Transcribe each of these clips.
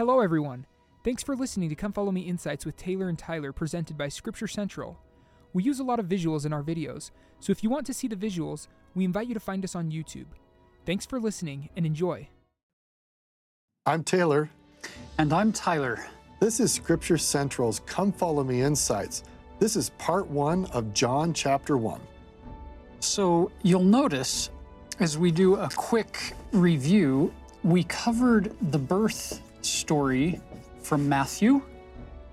Hello, everyone. Thanks for listening to Come Follow Me Insights with Taylor and Tyler, presented by Scripture Central. We use a lot of visuals in our videos, so if you want to see the visuals, we invite you to find us on YouTube. Thanks for listening and enjoy. I'm Taylor. And I'm Tyler. This is Scripture Central's Come Follow Me Insights. This is part one of John chapter one. So you'll notice as we do a quick review, we covered the birth story from Matthew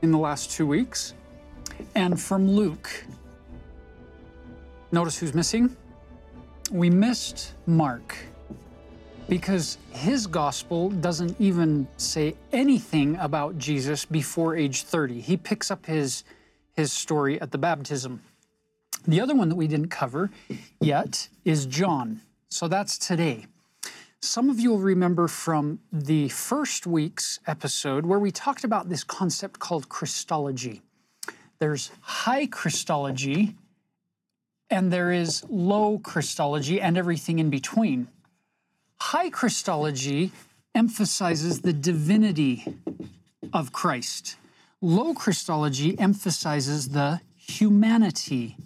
in the last two weeks and from Luke. Notice who's missing? We missed Mark because his gospel doesn't even say anything about Jesus before age 30. He picks up his, his story at the baptism. The other one that we didn't cover yet is John. So that's today. Some of you will remember from the first week's episode where we talked about this concept called Christology. There's high Christology, and there is low Christology, and everything in between. High Christology emphasizes the divinity of Christ. Low Christology emphasizes the humanity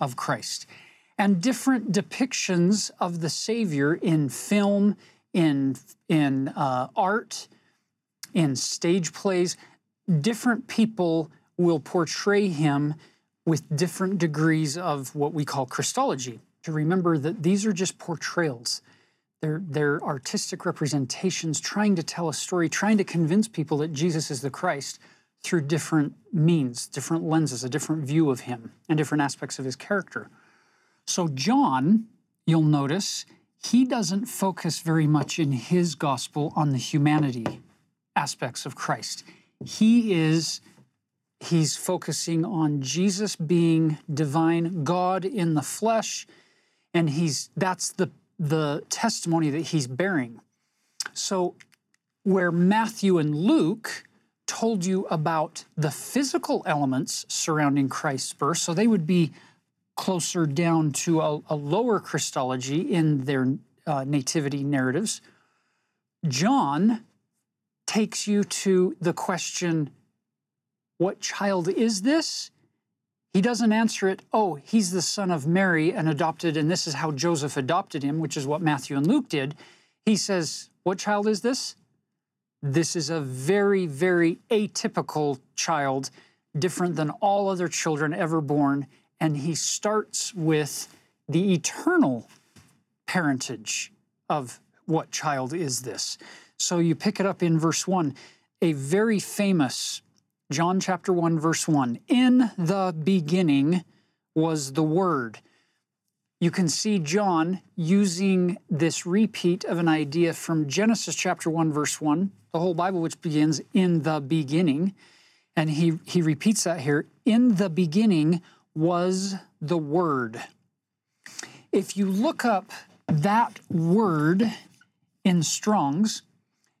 of Christ. And different depictions of the Savior in film, in, in uh, art, in stage plays, different people will portray him with different degrees of what we call Christology. To remember that these are just portrayals. They're, they're artistic representations trying to tell a story, trying to convince people that Jesus is the Christ through different means, different lenses, a different view of him, and different aspects of his character. So, John, you'll notice, he doesn't focus very much in his gospel on the humanity aspects of Christ. He is he's focusing on Jesus being divine God in the flesh and he's that's the the testimony that he's bearing. So where Matthew and Luke told you about the physical elements surrounding Christ's birth, so they would be closer down to a, a lower Christology in their uh, nativity narratives. John takes you to the question, What child is this? He doesn't answer it, Oh, he's the son of Mary and adopted, and this is how Joseph adopted him, which is what Matthew and Luke did. He says, What child is this? This is a very, very atypical child, different than all other children ever born. And he starts with the eternal parentage of what child is this. So you pick it up in verse 1, a very famous John chapter 1, verse 1. In the beginning was the Word. You can see John using this repeat of an idea from Genesis chapter 1, verse 1, the whole Bible, which begins in the beginning. And he, he repeats that here in the beginning was the Word. If you look up that word in Strong's,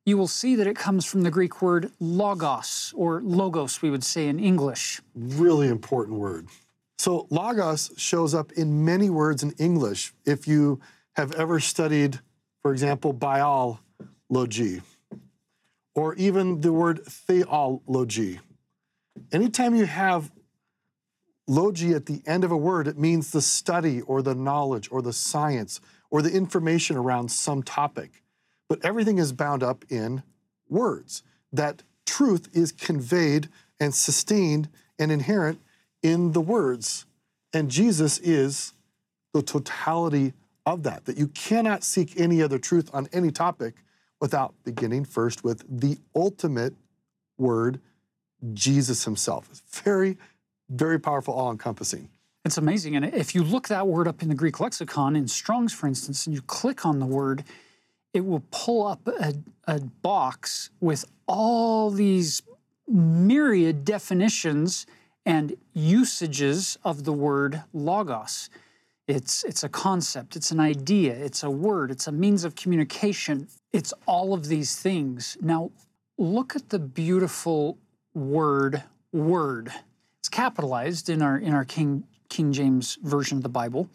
you will see that it comes from the Greek word logos, or logos, we would say in English. Really important word. So, logos shows up in many words in English. If you have ever studied, for example, biology, or even the word theology. Anytime you have logi at the end of a word, it means the study or the knowledge or the science or the information around some topic. But everything is bound up in words. That truth is conveyed and sustained and inherent in the words. And Jesus is the totality of that, that you cannot seek any other truth on any topic without beginning first with the ultimate word, Jesus himself. It's very, very powerful, all encompassing. It's amazing. And if you look that word up in the Greek lexicon, in Strong's, for instance, and you click on the word, it will pull up a, a box with all these myriad definitions and usages of the word logos. It's, it's a concept, it's an idea, it's a word, it's a means of communication. It's all of these things. Now, look at the beautiful word, word. It's capitalized in our, in our King, King James Version of the Bible.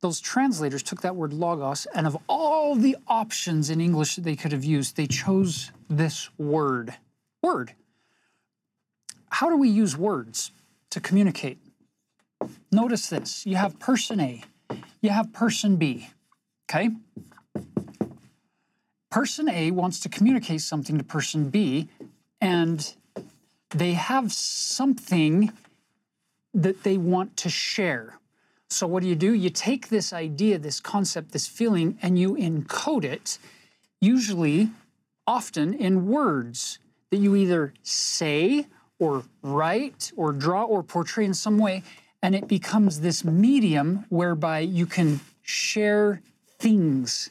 those translators took that word logos, and of all the options in English that they could have used, they chose this word. Word. How do we use words to communicate? Notice this you have person A, you have person B, okay? Person A wants to communicate something to person B, and they have something that they want to share. So, what do you do? You take this idea, this concept, this feeling, and you encode it, usually, often in words that you either say or write or draw or portray in some way. And it becomes this medium whereby you can share things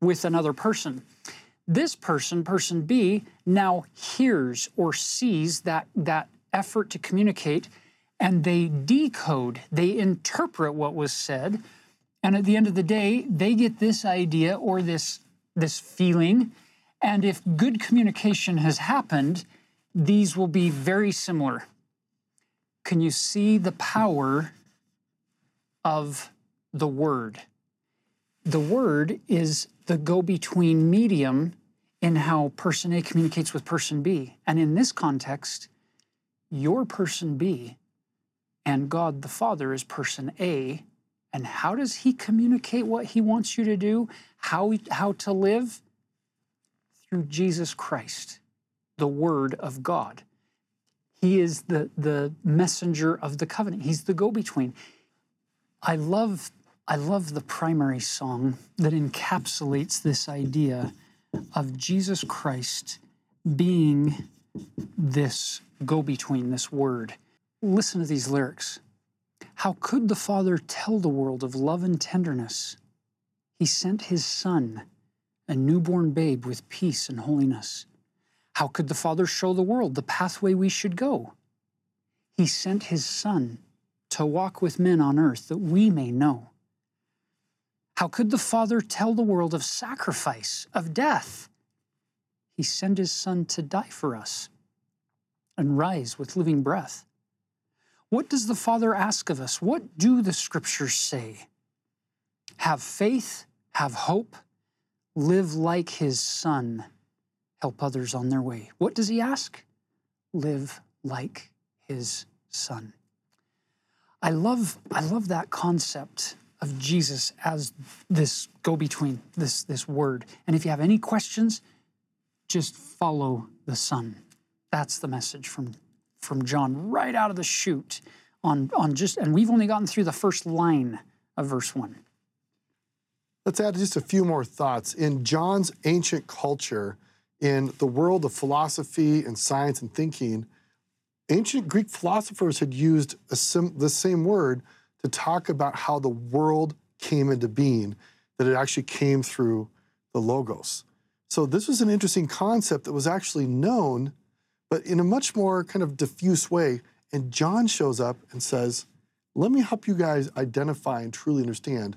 with another person. This person, person B, now hears or sees that, that effort to communicate and they decode, they interpret what was said. And at the end of the day, they get this idea or this, this feeling. And if good communication has happened, these will be very similar. Can you see the power of the word? The word is the go between medium in how person A communicates with person B. And in this context, your person B and God the Father is person A. And how does he communicate what he wants you to do, how, how to live? Through Jesus Christ, the Word of God. He is the, the messenger of the covenant. He's the go-between. I love, I love the primary song that encapsulates this idea of Jesus Christ being this go-between, this word. Listen to these lyrics. How could the Father tell the world of love and tenderness? He sent his Son, a newborn babe with peace and holiness. How could the Father show the world the pathway we should go? He sent his Son to walk with men on earth that we may know. How could the Father tell the world of sacrifice, of death? He sent his Son to die for us and rise with living breath. What does the Father ask of us? What do the scriptures say? Have faith, have hope, live like his Son, help others on their way. What does he ask? Live like his Son. I love, I love that concept of Jesus as this go between, this, this word. And if you have any questions, just follow the Son. That's the message from from John right out of the chute on, on just, and we've only gotten through the first line of verse 1. Let's add just a few more thoughts. In John's ancient culture, in the world of philosophy and science and thinking, ancient Greek philosophers had used sim- the same word to talk about how the world came into being, that it actually came through the Logos. So, this was an interesting concept that was actually known but in a much more kind of diffuse way. And John shows up and says, Let me help you guys identify and truly understand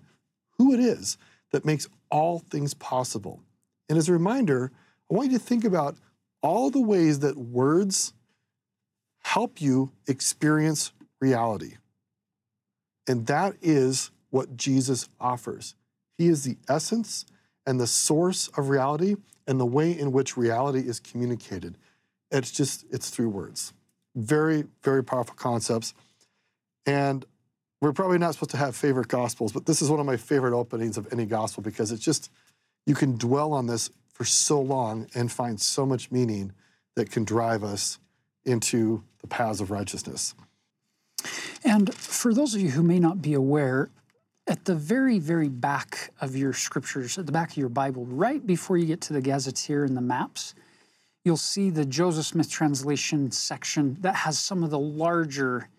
who it is that makes all things possible. And as a reminder, I want you to think about all the ways that words help you experience reality. And that is what Jesus offers. He is the essence and the source of reality and the way in which reality is communicated. It's just, it's through words. Very, very powerful concepts. And we're probably not supposed to have favorite gospels, but this is one of my favorite openings of any gospel because it's just, you can dwell on this for so long and find so much meaning that can drive us into the paths of righteousness. And for those of you who may not be aware, at the very, very back of your scriptures, at the back of your Bible, right before you get to the gazetteer and the maps, you'll see the Joseph Smith translation section that has some of the larger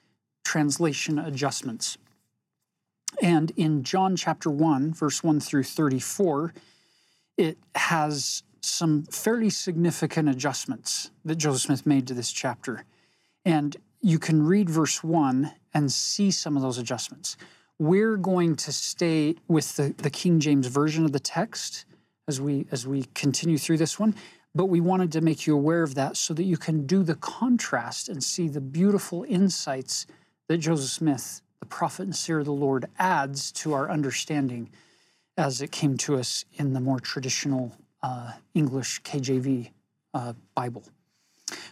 translation adjustments. And in John chapter 1, verse 1 through 34, it has some fairly significant adjustments that Joseph Smith made to this chapter. And you can read verse 1 and see some of those adjustments. We're going to stay with the, the King James Version of the text as we as we continue through this one. But we wanted to make you aware of that so that you can do the contrast and see the beautiful insights that Joseph Smith the prophet and seer of the Lord adds to our understanding as it came to us in the more traditional uh, English KJV uh, Bible.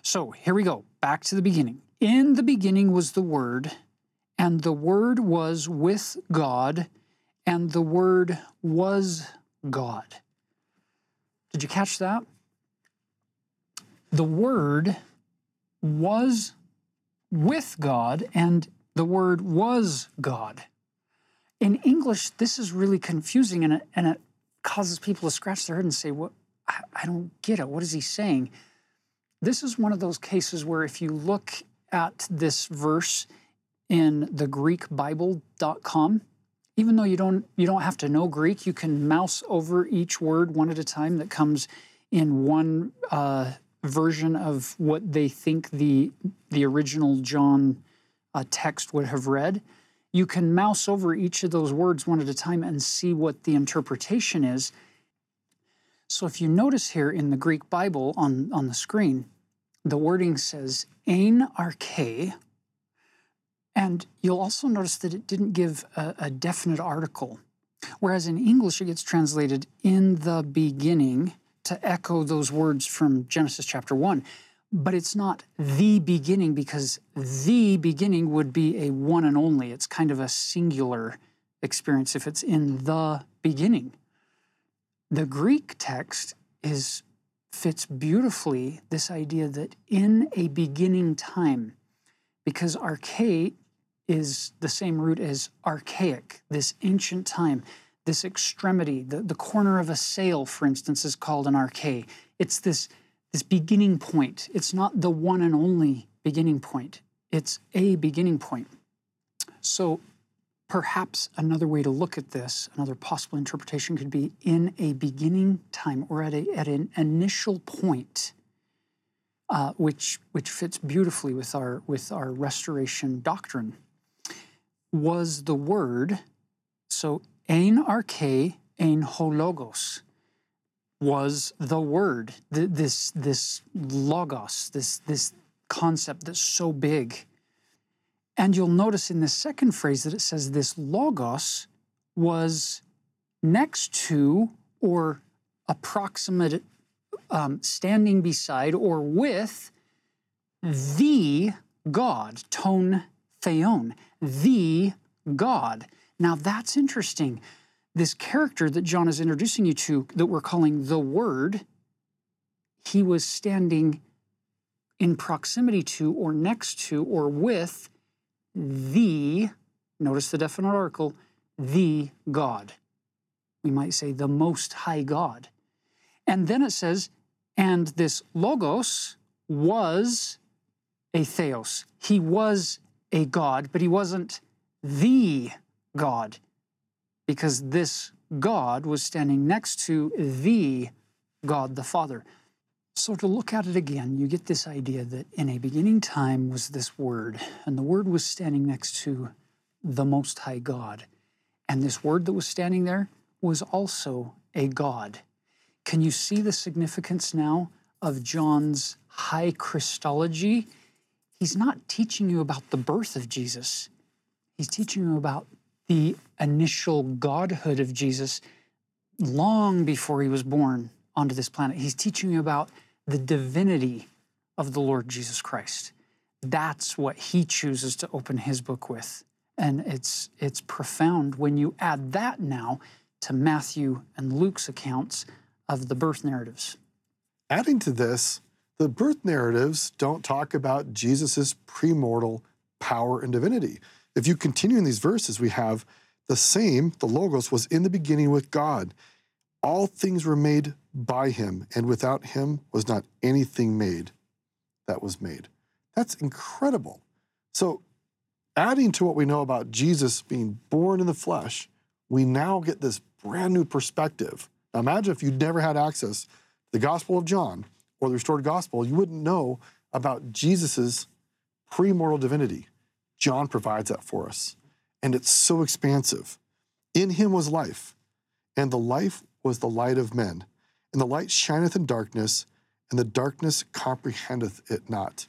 So here we go, back to the beginning. In the beginning was the Word, and the Word was with God, and the Word was God. Did you catch that? The Word was with God, and the Word was God. In English, this is really confusing, and it, and it causes people to scratch their head and say, "What? I, I don't get it. What is he saying?" This is one of those cases where if you look at this verse in the greekbible.com even though you don't you don't have to know greek you can mouse over each word one at a time that comes in one uh, version of what they think the the original john uh, text would have read. You can mouse over each of those words one at a time and see what the interpretation is. So if you notice here in the greek bible on on the screen the wording says ein arche and you'll also notice that it didn't give a, a definite article. Whereas in English, it gets translated in the beginning to echo those words from Genesis chapter 1. But it's not the beginning because the beginning would be a one and only. It's kind of a singular experience if it's in the beginning. The Greek text is fits beautifully this idea that in a beginning time, because arche is the same root as archaic, this ancient time, this extremity. The, the corner of a sail, for instance, is called an arche. It's this, this beginning point. It's not the one and only beginning point, it's a beginning point. So perhaps another way to look at this, another possible interpretation could be in a beginning time or at, a, at an initial point. Uh, which which fits beautifully with our with our restoration doctrine was the Word. So, ein arche, ein hologos was the Word. This, this logos, this, this concept that's so big. And you'll notice in the second phrase that it says this logos was next to or approximate, um, standing beside or with the God, ton theon the God. Now that's interesting. This character that John is introducing you to, that we're calling the Word, he was standing in proximity to, or next to, or with the, notice the definite article, the God. We might say the Most High God. And then it says, and this Logos was a Theos. He was a God, but he wasn't the God because this God was standing next to the God the Father. So, to look at it again, you get this idea that in a beginning time was this Word, and the Word was standing next to the Most High God. And this Word that was standing there was also a God. Can you see the significance now of John's high Christology he's not teaching you about the birth of Jesus. He's teaching you about the initial godhood of Jesus long before he was born onto this planet. He's teaching you about the divinity of the Lord Jesus Christ. That's what he chooses to open his book with. And it's it's profound when you add that now to Matthew and Luke's accounts of the birth narratives. Adding to this, the birth narratives don't talk about Jesus' premortal power and divinity. If you continue in these verses, we have the same, the Logos was in the beginning with God. All things were made by him, and without him was not anything made that was made. That's incredible. So, adding to what we know about Jesus being born in the flesh, we now get this brand new perspective. Now, imagine if you'd never had access to the Gospel of John or the restored gospel, you wouldn't know about Jesus' premortal divinity. John provides that for us. And it's so expansive. In him was life, and the life was the light of men. And the light shineth in darkness, and the darkness comprehendeth it not.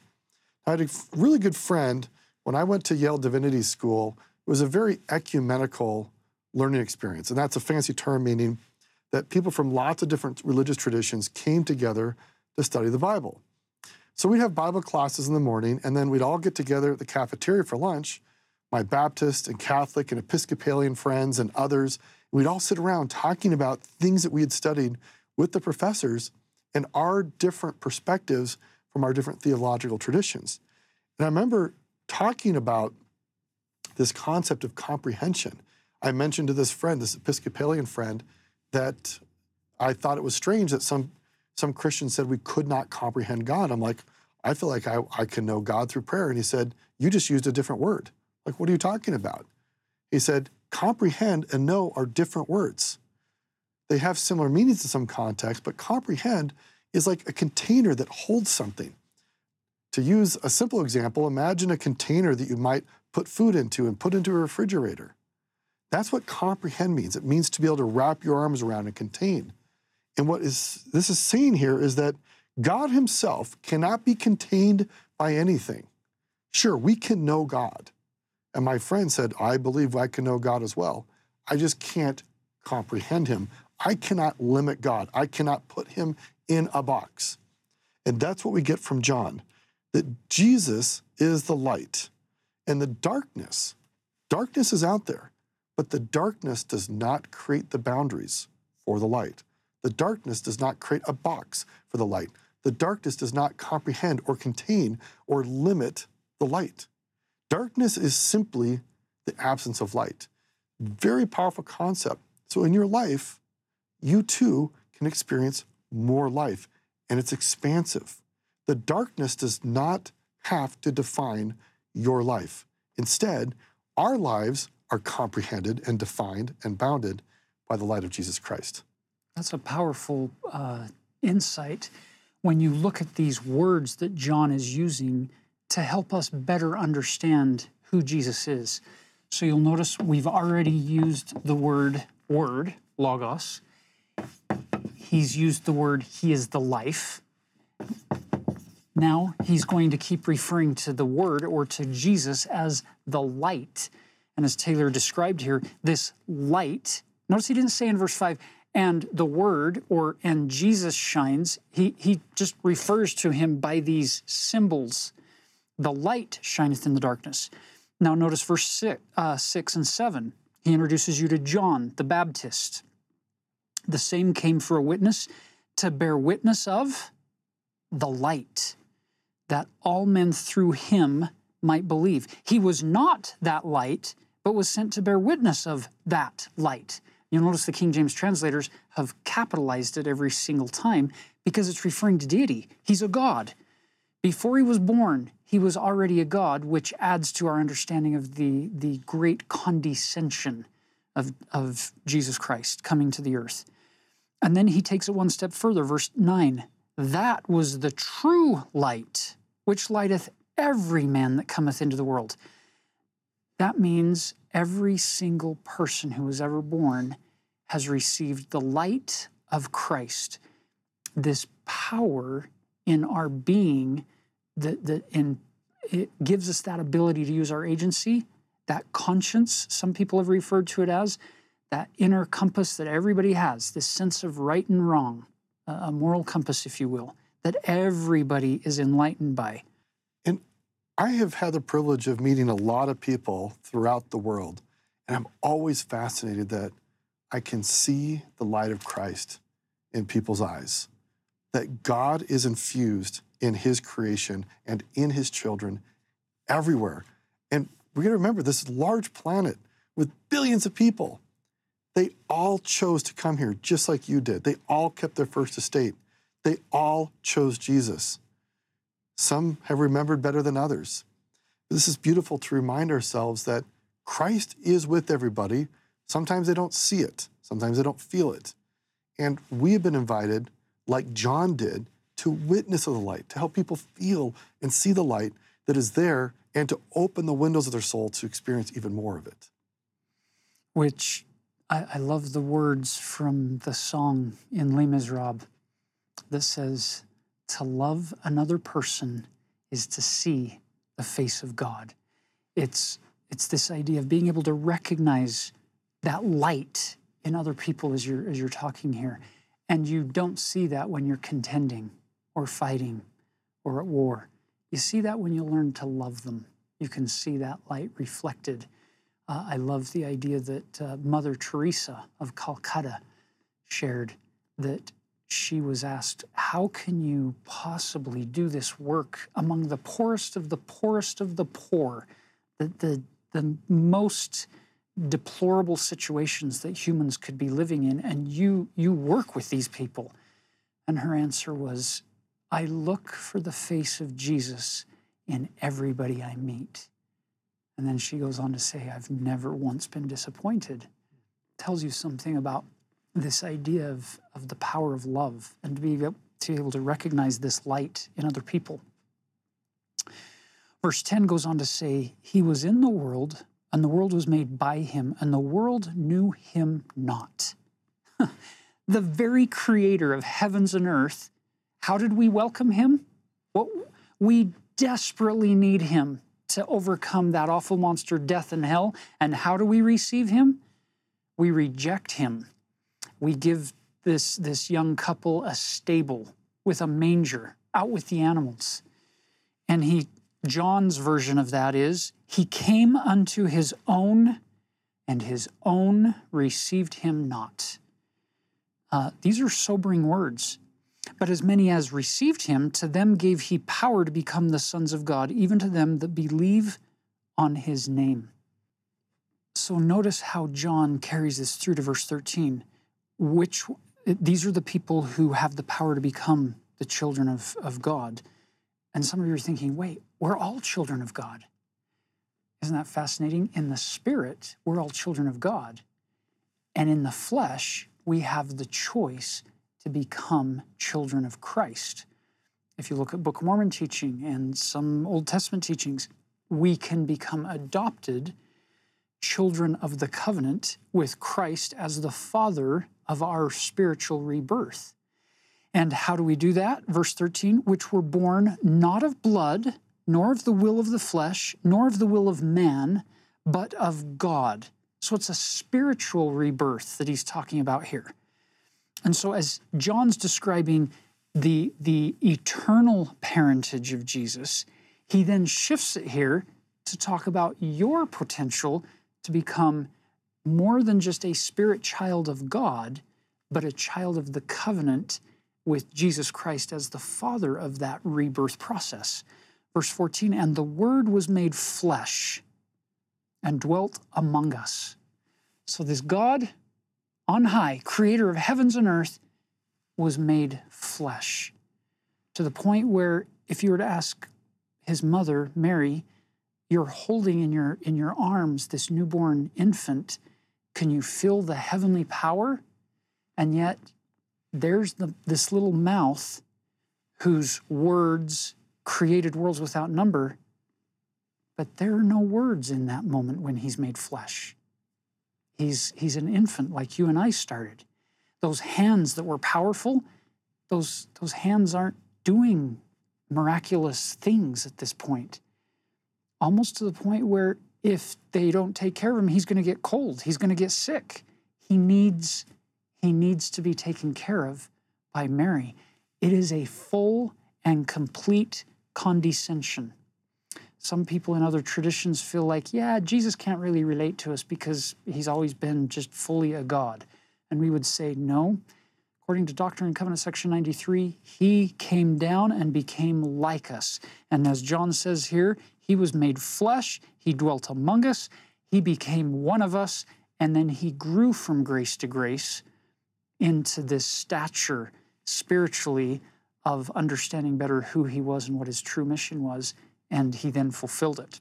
I had a really good friend when I went to Yale Divinity School. It was a very ecumenical learning experience. And that's a fancy term meaning that people from lots of different religious traditions came together to study the Bible. So we'd have Bible classes in the morning, and then we'd all get together at the cafeteria for lunch, my Baptist and Catholic and Episcopalian friends and others. We'd all sit around talking about things that we had studied with the professors and our different perspectives from our different theological traditions. And I remember talking about this concept of comprehension. I mentioned to this friend, this Episcopalian friend, that I thought it was strange that some some Christians said we could not comprehend God. I'm like, I feel like I, I can know God through prayer. And he said, You just used a different word. Like, what are you talking about? He said, comprehend and know are different words. They have similar meanings in some contexts, but comprehend is like a container that holds something. To use a simple example, imagine a container that you might put food into and put into a refrigerator. That's what comprehend means. It means to be able to wrap your arms around and contain. And what is this is saying here is that God himself cannot be contained by anything. Sure, we can know God. And my friend said, I believe I can know God as well. I just can't comprehend him. I cannot limit God. I cannot put him in a box. And that's what we get from John that Jesus is the light and the darkness. Darkness is out there, but the darkness does not create the boundaries for the light. The darkness does not create a box for the light. The darkness does not comprehend or contain or limit the light. Darkness is simply the absence of light. Very powerful concept. So in your life, you too can experience more life, and it's expansive. The darkness does not have to define your life. Instead, our lives are comprehended and defined and bounded by the light of Jesus Christ. That's a powerful uh, insight when you look at these words that John is using to help us better understand who Jesus is. So you'll notice we've already used the word word, logos. He's used the word he is the life. Now he's going to keep referring to the word or to Jesus as the light. And as Taylor described here, this light, notice he didn't say in verse 5, and the word or and jesus shines he he just refers to him by these symbols. The light shineth in the darkness. Now notice verse six, uh, 6 and 7 he introduces you to john the baptist. The same came for a witness to bear witness of the light that all men through him might believe. He was not that light but was sent to bear witness of that light You'll notice the King James translators have capitalized it every single time because it's referring to deity. He's a God. Before he was born, he was already a God, which adds to our understanding of the, the great condescension of, of Jesus Christ coming to the earth. And then he takes it one step further, verse 9. That was the true light, which lighteth every man that cometh into the world. That means every single person who was ever born has received the light of Christ, this power in our being that, that in, it gives us that ability to use our agency, that conscience, some people have referred to it as, that inner compass that everybody has, this sense of right and wrong, a moral compass, if you will, that everybody is enlightened by. I have had the privilege of meeting a lot of people throughout the world, and I'm always fascinated that I can see the light of Christ in people's eyes, that God is infused in his creation and in his children everywhere. And we gotta remember this large planet with billions of people. They all chose to come here just like you did. They all kept their first estate. They all chose Jesus. Some have remembered better than others. This is beautiful to remind ourselves that Christ is with everybody. Sometimes they don't see it, sometimes they don't feel it. And we have been invited, like John did, to witness of the light, to help people feel and see the light that is there, and to open the windows of their soul to experience even more of it. Which I, I love the words from the song in Les Miserables that says, to love another person is to see the face of God. It's It's this idea of being able to recognize that light in other people as you're, as you're talking here. And you don't see that when you're contending or fighting or at war. You see that when you learn to love them. You can see that light reflected. Uh, I love the idea that uh, Mother Teresa of Calcutta shared that she was asked, How can you possibly do this work among the poorest of the poorest of the poor, the, the, the most deplorable situations that humans could be living in, and you, you work with these people? And her answer was, I look for the face of Jesus in everybody I meet. And then she goes on to say, I've never once been disappointed. Tells you something about this idea of, of the power of love and to be, to be able to recognize this light in other people. Verse 10 goes on to say, He was in the world, and the world was made by him, and the world knew him not. the very creator of heavens and earth, how did we welcome him? Well, we desperately need him to overcome that awful monster, death and hell. And how do we receive him? We reject him we give this, this young couple a stable with a manger out with the animals. And he, John's version of that is, he came unto his own, and his own received him not. Uh, these are sobering words. But as many as received him, to them gave he power to become the sons of God, even to them that believe on his name. So notice how John carries this through to verse 13 which these are the people who have the power to become the children of, of God. And some of you are thinking, wait, we're all children of God. Isn't that fascinating? In the spirit, we're all children of God. And in the flesh, we have the choice to become children of Christ. If you look at Book of Mormon teaching and some Old Testament teachings, we can become adopted children of the covenant with Christ as the Father of our spiritual rebirth. And how do we do that? Verse 13, which were born not of blood, nor of the will of the flesh, nor of the will of man, but of God. So it's a spiritual rebirth that he's talking about here. And so, as John's describing the, the eternal parentage of Jesus, he then shifts it here to talk about your potential to become more than just a spirit child of God, but a child of the covenant with Jesus Christ as the father of that rebirth process. Verse 14, and the Word was made flesh and dwelt among us. So, this God on high, creator of heavens and earth, was made flesh to the point where if you were to ask his mother, Mary, you're holding in your, in your arms this newborn infant can you feel the heavenly power? And yet, there's the, this little mouth whose words created worlds without number, but there are no words in that moment when he's made flesh. He's, he's an infant like you and I started. Those hands that were powerful, those, those hands aren't doing miraculous things at this point. Almost to the point where if they don't take care of him, he's going to get cold. He's going to get sick. He needs, he needs to be taken care of by Mary. It is a full and complete condescension. Some people in other traditions feel like, yeah, Jesus can't really relate to us because he's always been just fully a God. And we would say, no. According to Doctrine and Covenant, section 93, he came down and became like us. And as John says here, he was made flesh, he dwelt among us, he became one of us, and then he grew from grace to grace into this stature spiritually of understanding better who he was and what his true mission was, and he then fulfilled it.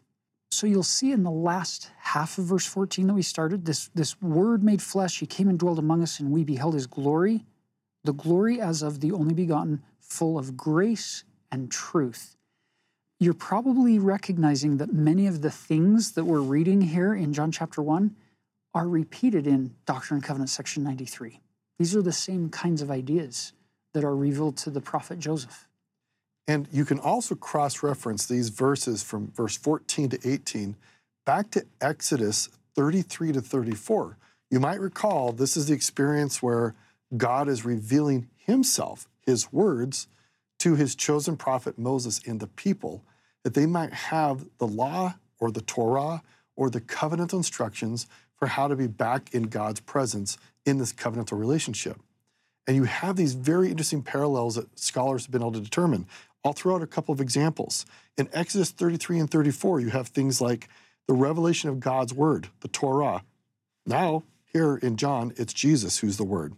So you'll see in the last half of verse 14 that we started, this, this word made flesh, he came and dwelled among us, and we beheld his glory, the glory as of the only begotten, full of grace and truth you're probably recognizing that many of the things that we're reading here in John chapter 1 are repeated in Doctrine and Covenant section 93. These are the same kinds of ideas that are revealed to the prophet Joseph. And you can also cross reference these verses from verse 14 to 18 back to Exodus 33 to 34. You might recall this is the experience where God is revealing himself, his words, to his chosen prophet Moses and the people, that they might have the law or the Torah or the covenant instructions for how to be back in God's presence in this covenantal relationship. And you have these very interesting parallels that scholars have been able to determine. I'll throw out a couple of examples. In Exodus 33 and 34, you have things like the revelation of God's word, the Torah. Now, here in John, it's Jesus who's the word.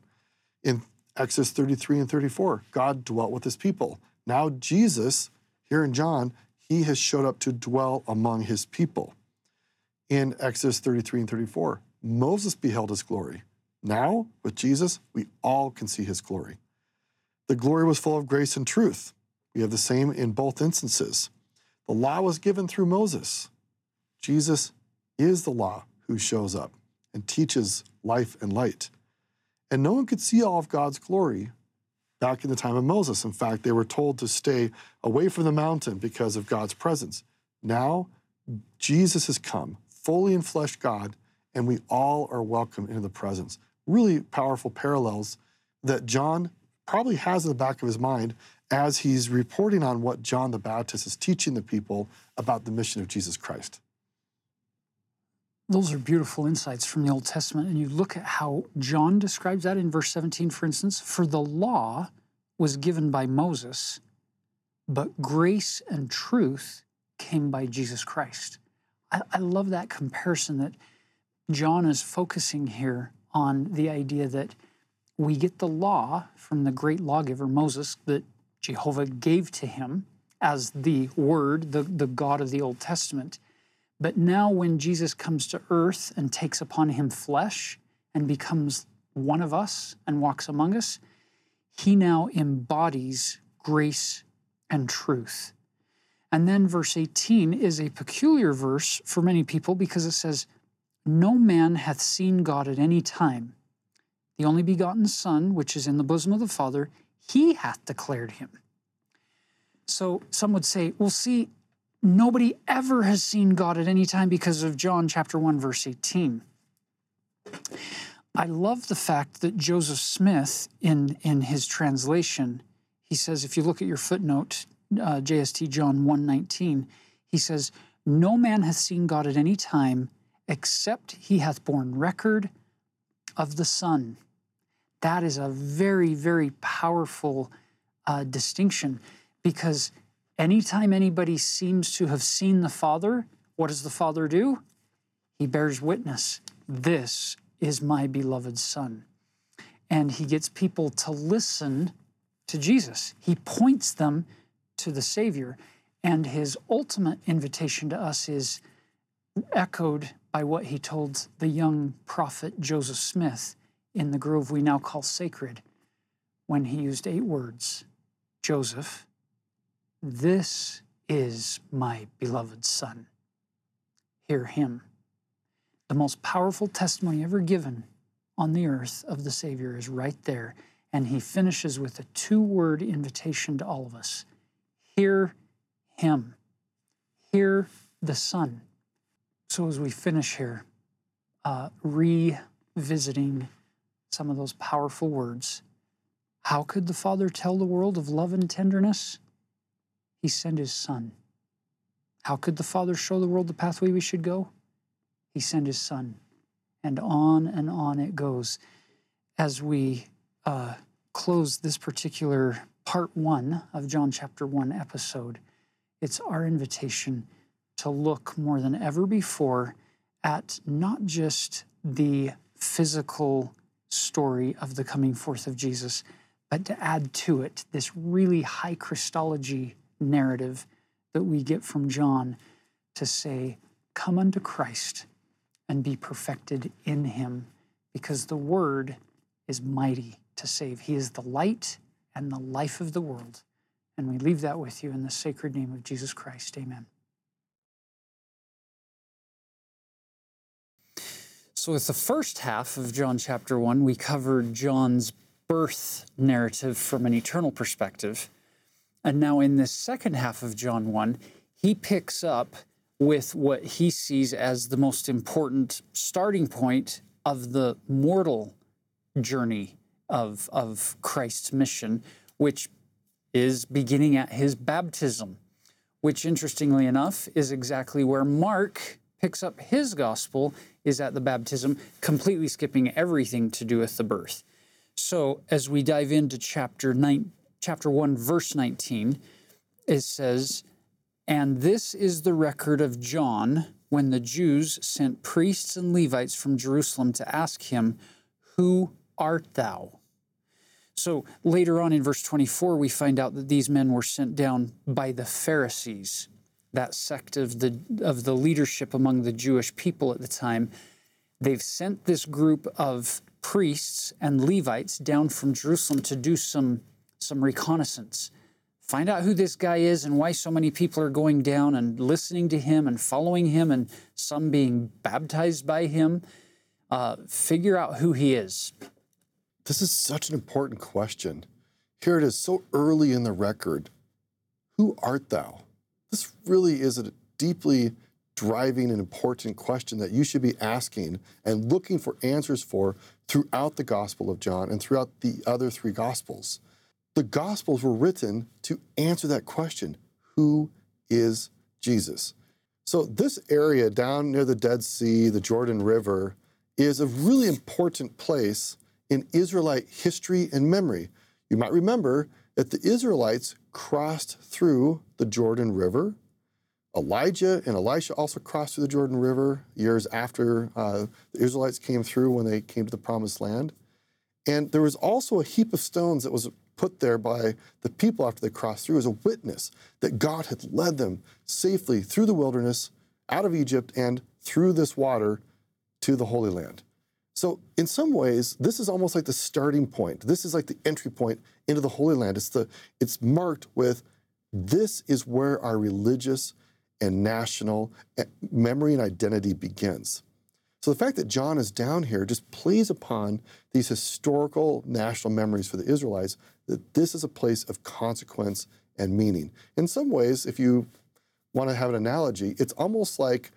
In Exodus 33 and 34, God dwelt with his people. Now, Jesus, here in John, he has showed up to dwell among his people. In Exodus 33 and 34, Moses beheld his glory. Now, with Jesus, we all can see his glory. The glory was full of grace and truth. We have the same in both instances. The law was given through Moses. Jesus is the law who shows up and teaches life and light. And no one could see all of God's glory back in the time of Moses. In fact, they were told to stay away from the mountain because of God's presence. Now, Jesus has come, fully in flesh God, and we all are welcome into the presence. Really powerful parallels that John probably has in the back of his mind as he's reporting on what John the Baptist is teaching the people about the mission of Jesus Christ. Those are beautiful insights from the Old Testament. And you look at how John describes that in verse 17, for instance. For the law was given by Moses, but grace and truth came by Jesus Christ. I, I love that comparison that John is focusing here on the idea that we get the law from the great lawgiver Moses that Jehovah gave to him as the Word, the, the God of the Old Testament. But now, when Jesus comes to earth and takes upon him flesh and becomes one of us and walks among us, he now embodies grace and truth. And then verse 18 is a peculiar verse for many people because it says, No man hath seen God at any time. The only begotten Son, which is in the bosom of the Father, he hath declared him. So some would say, well, see, Nobody ever has seen God at any time because of John chapter 1 verse 18. I love the fact that Joseph Smith in in his translation he says if you look at your footnote uh, JST John 1:19 he says no man hath seen God at any time except he hath borne record of the Son. That is a very very powerful uh, distinction because Anytime anybody seems to have seen the Father, what does the Father do? He bears witness. This is my beloved Son. And he gets people to listen to Jesus. He points them to the Savior. And his ultimate invitation to us is echoed by what he told the young prophet Joseph Smith in the grove we now call sacred when he used eight words Joseph, this is my beloved Son. Hear him. The most powerful testimony ever given on the earth of the Savior is right there. And he finishes with a two word invitation to all of us Hear him. Hear the Son. So, as we finish here, uh, revisiting some of those powerful words, how could the Father tell the world of love and tenderness? He sent his son. How could the Father show the world the pathway we should go? He sent his son. And on and on it goes. As we uh, close this particular part one of John chapter one episode, it's our invitation to look more than ever before at not just the physical story of the coming forth of Jesus, but to add to it this really high Christology narrative that we get from John to say, Come unto Christ and be perfected in him, because the word is mighty to save. He is the light and the life of the world. And we leave that with you in the sacred name of Jesus Christ. Amen. So, with the first half of John chapter 1, we covered John's birth narrative from an eternal perspective. And now in this second half of John 1, he picks up with what he sees as the most important starting point of the mortal journey of, of Christ's mission, which is beginning at his baptism, which interestingly enough is exactly where Mark picks up his gospel is at the baptism, completely skipping everything to do with the birth. So as we dive into chapter nine, chapter one, verse 19, it says, And this is the record of John when the Jews sent priests and Levites from Jerusalem to ask him, Who art thou? So later on in verse 24, we find out that these men were sent down by the Pharisees, that sect of the, of the leadership among the Jewish people at the time. They've sent this group of priests and Levites down from Jerusalem to do some, some reconnaissance. Find out who this guy is and why so many people are going down and listening to him and following him, and some being baptized by him. Uh, figure out who he is. This is such an important question. Here it is, so early in the record. Who art thou? This really is a deeply driving and important question that you should be asking and looking for answers for throughout the Gospel of John and throughout the other three Gospels. The Gospels were written to answer that question Who is Jesus? So, this area down near the Dead Sea, the Jordan River, is a really important place in Israelite history and memory. You might remember that the Israelites crossed through the Jordan River. Elijah and Elisha also crossed through the Jordan River years after uh, the Israelites came through when they came to the Promised Land. And there was also a heap of stones that was put there by the people after they crossed through as a witness that God had led them safely through the wilderness, out of Egypt, and through this water to the Holy Land. So, in some ways, this is almost like the starting point. This is like the entry point into the Holy Land. It's, the, it's marked with this is where our religious and national eh, memory and identity begins. So, the fact that John is down here just plays upon these historical national memories for the Israelites that this is a place of consequence and meaning. In some ways, if you want to have an analogy, it's almost like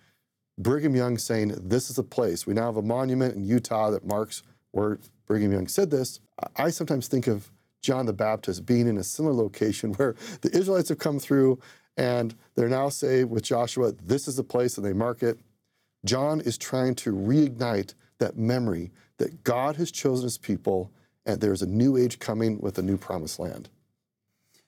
Brigham Young saying, This is a place. We now have a monument in Utah that marks where Brigham Young said this. I sometimes think of John the Baptist being in a similar location where the Israelites have come through and they're now say with Joshua, This is the place, and they mark it. John is trying to reignite that memory that God has chosen his people and there's a new age coming with a new promised land.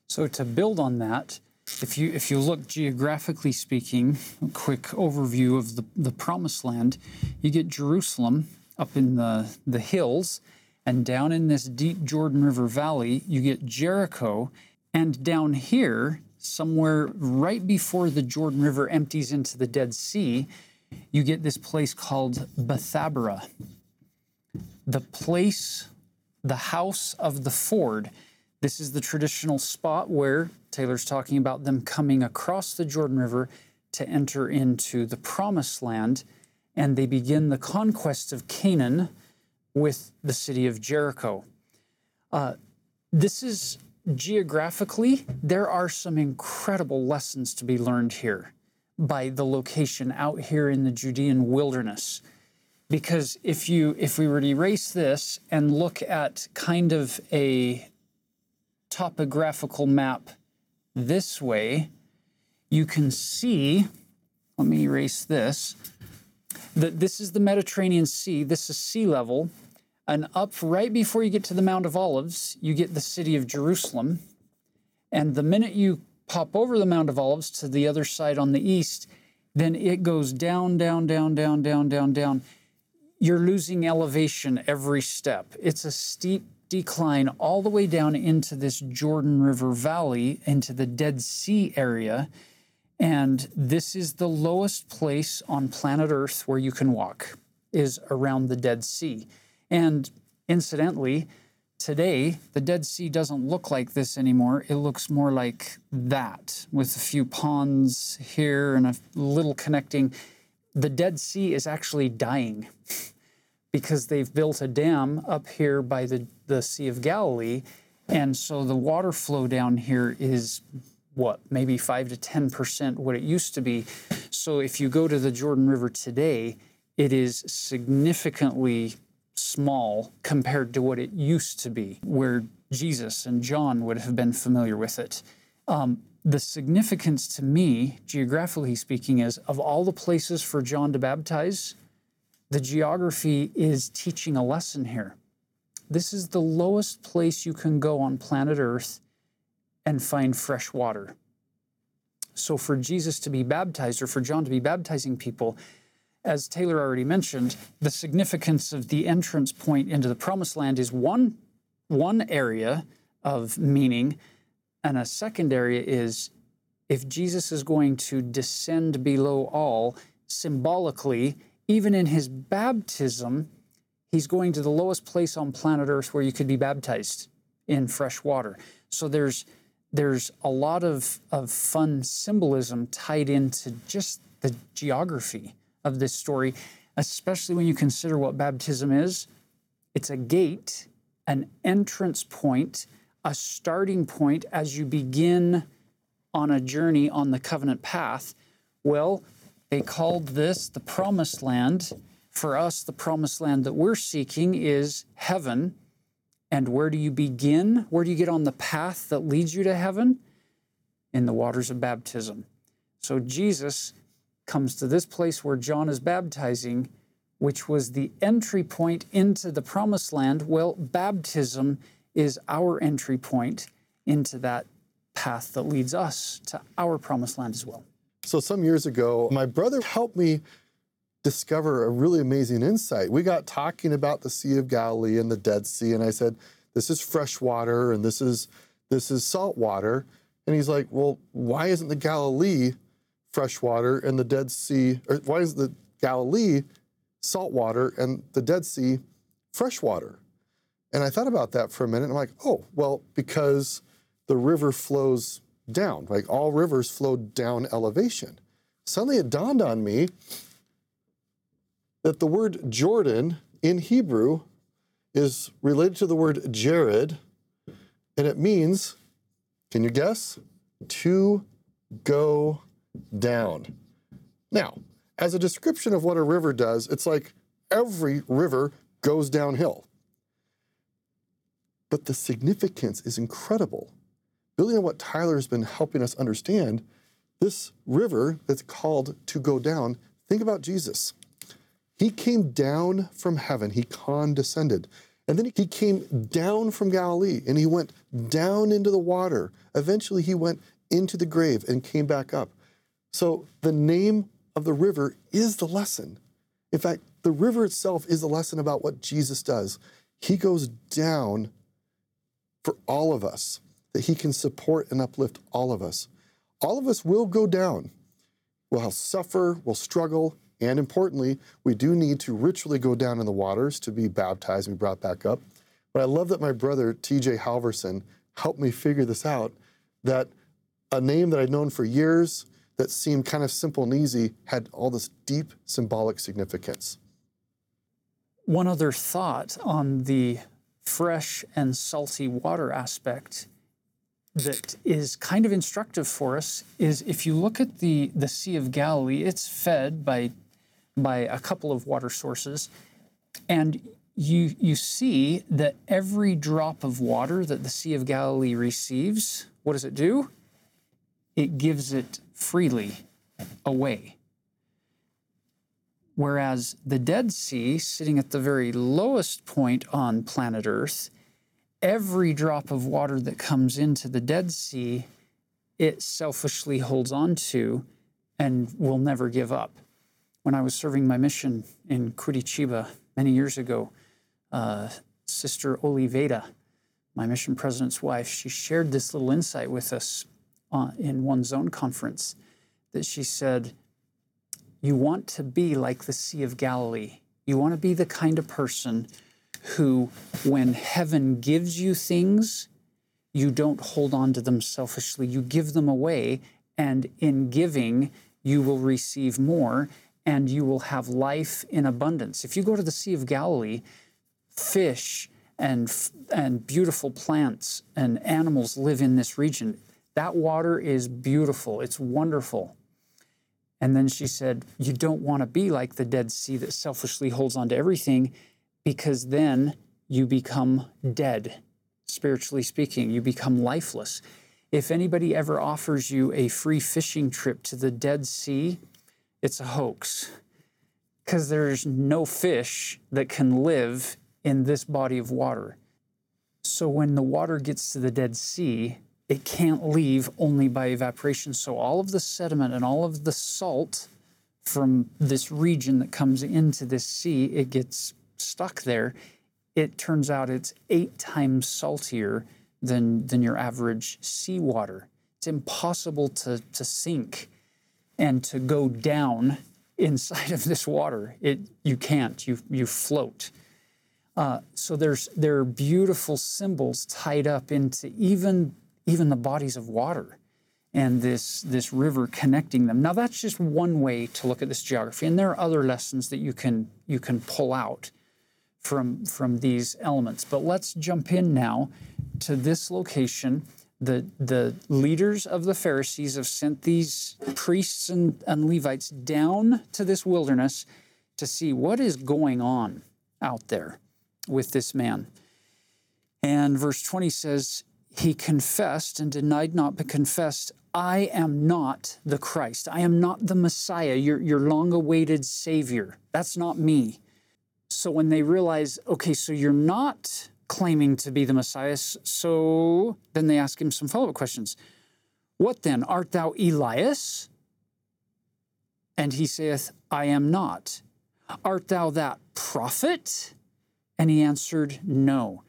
So, to build on that, if you if you look geographically speaking, a quick overview of the, the promised land, you get Jerusalem up in the, the hills, and down in this deep Jordan River Valley, you get Jericho, and down here, somewhere right before the Jordan River empties into the Dead Sea, you get this place called Bethabara. The place, the house of the ford. This is the traditional spot where Taylor's talking about them coming across the Jordan River to enter into the promised land, and they begin the conquest of Canaan with the city of Jericho. Uh, this is geographically, there are some incredible lessons to be learned here by the location out here in the Judean wilderness. Because if you if we were to erase this and look at kind of a topographical map this way, you can see, let me erase this, that this is the Mediterranean Sea, this is sea level, and up right before you get to the Mount of Olives, you get the city of Jerusalem. And the minute you pop over the Mount of Olives to the other side on the east, then it goes down, down, down, down, down, down, down. You're losing elevation every step. It's a steep decline all the way down into this Jordan River Valley, into the Dead Sea area. And this is the lowest place on planet Earth where you can walk, is around the Dead Sea. And incidentally, today, the Dead Sea doesn't look like this anymore. It looks more like that, with a few ponds here and a little connecting. The Dead Sea is actually dying. because they've built a dam up here by the, the Sea of Galilee. And so the water flow down here is what, maybe 5 to 10% what it used to be. So if you go to the Jordan River today, it is significantly small compared to what it used to be, where Jesus and John would have been familiar with it. Um, the significance to me, geographically speaking, is of all the places for John to baptize, the geography is teaching a lesson here. This is the lowest place you can go on planet Earth and find fresh water. So, for Jesus to be baptized or for John to be baptizing people, as Taylor already mentioned, the significance of the entrance point into the promised land is one, one area of meaning, and a second area is if Jesus is going to descend below all, symbolically, even in his baptism, he's going to the lowest place on planet Earth where you could be baptized in fresh water. So there's there's a lot of, of fun symbolism tied into just the geography of this story, especially when you consider what baptism is. It's a gate, an entrance point, a starting point as you begin on a journey on the covenant path. Well, they called this the promised land. For us, the promised land that we're seeking is heaven. And where do you begin? Where do you get on the path that leads you to heaven? In the waters of baptism. So Jesus comes to this place where John is baptizing, which was the entry point into the promised land. Well, baptism is our entry point into that path that leads us to our promised land as well. So, some years ago, my brother helped me discover a really amazing insight. We got talking about the Sea of Galilee and the Dead Sea, and I said, "This is fresh water, and this is this is salt water." And he's like, "Well, why isn't the Galilee fresh water and the Dead Sea, or why is the Galilee salt water and the Dead Sea fresh water?" And I thought about that for a minute. I'm like, "Oh, well, because the river flows down. Like all rivers flow down elevation." Suddenly, it dawned on me that the word Jordan in Hebrew is related to the word Jared, and it means, can you guess? To go down. Now, as a description of what a river does, it's like every river goes downhill. But the significance is incredible. Building on what Tyler has been helping us understand, this river that's called to go down, think about Jesus. He came down from heaven, he condescended. And then he came down from Galilee and he went down into the water. Eventually, he went into the grave and came back up. So, the name of the river is the lesson. In fact, the river itself is the lesson about what Jesus does. He goes down for all of us, that he can support and uplift all of us. All of us will go down. We'll suffer, we'll struggle, and importantly, we do need to ritually go down in the waters to be baptized and be brought back up. But I love that my brother, TJ Halverson, helped me figure this out that a name that I'd known for years that seemed kind of simple and easy had all this deep symbolic significance. One other thought on the fresh and salty water aspect that is kind of instructive for us is if you look at the, the Sea of Galilee, it's fed by by a couple of water sources. And you, you see that every drop of water that the Sea of Galilee receives, what does it do? It gives it freely away. Whereas the Dead Sea, sitting at the very lowest point on planet Earth, every drop of water that comes into the Dead Sea, it selfishly holds on to and will never give up. When I was serving my mission in Curitiba many years ago, uh, Sister Oliveda, my mission president's wife, she shared this little insight with us uh, in one zone conference that she said, You want to be like the Sea of Galilee. You want to be the kind of person who, when heaven gives you things, you don't hold on to them selfishly. You give them away, and in giving, you will receive more and you will have life in abundance. If you go to the Sea of Galilee, fish and, and beautiful plants and animals live in this region. That water is beautiful, it's wonderful. And then she said, You don't want to be like the Dead Sea that selfishly holds on to everything because then you become dead, spiritually speaking. You become lifeless. If anybody ever offers you a free fishing trip to the Dead Sea, it's a hoax because there's no fish that can live in this body of water. So when the water gets to the Dead Sea, it can't leave only by evaporation. So all of the sediment and all of the salt from this region that comes into this sea, it gets stuck there. It turns out it's eight times saltier than, than your average seawater. It's impossible to, to sink and to go down inside of this water. It, you can't, you, you float. Uh, so there's, there are beautiful symbols tied up into even, even the bodies of water and this, this river connecting them. Now that's just one way to look at this geography, and there are other lessons that you can, you can pull out from, from these elements. But let's jump in now to this location. The, the leaders of the Pharisees have sent these priests and, and Levites down to this wilderness to see what is going on out there with this man. And verse 20 says, He confessed and denied not, but confessed, I am not the Christ. I am not the Messiah, your, your long awaited Savior. That's not me. So when they realize, okay, so you're not claiming to be the Messiah, so then they ask him some follow up questions. What then? Art thou Elias? And he saith, I am not. Art thou that prophet? And he answered, No.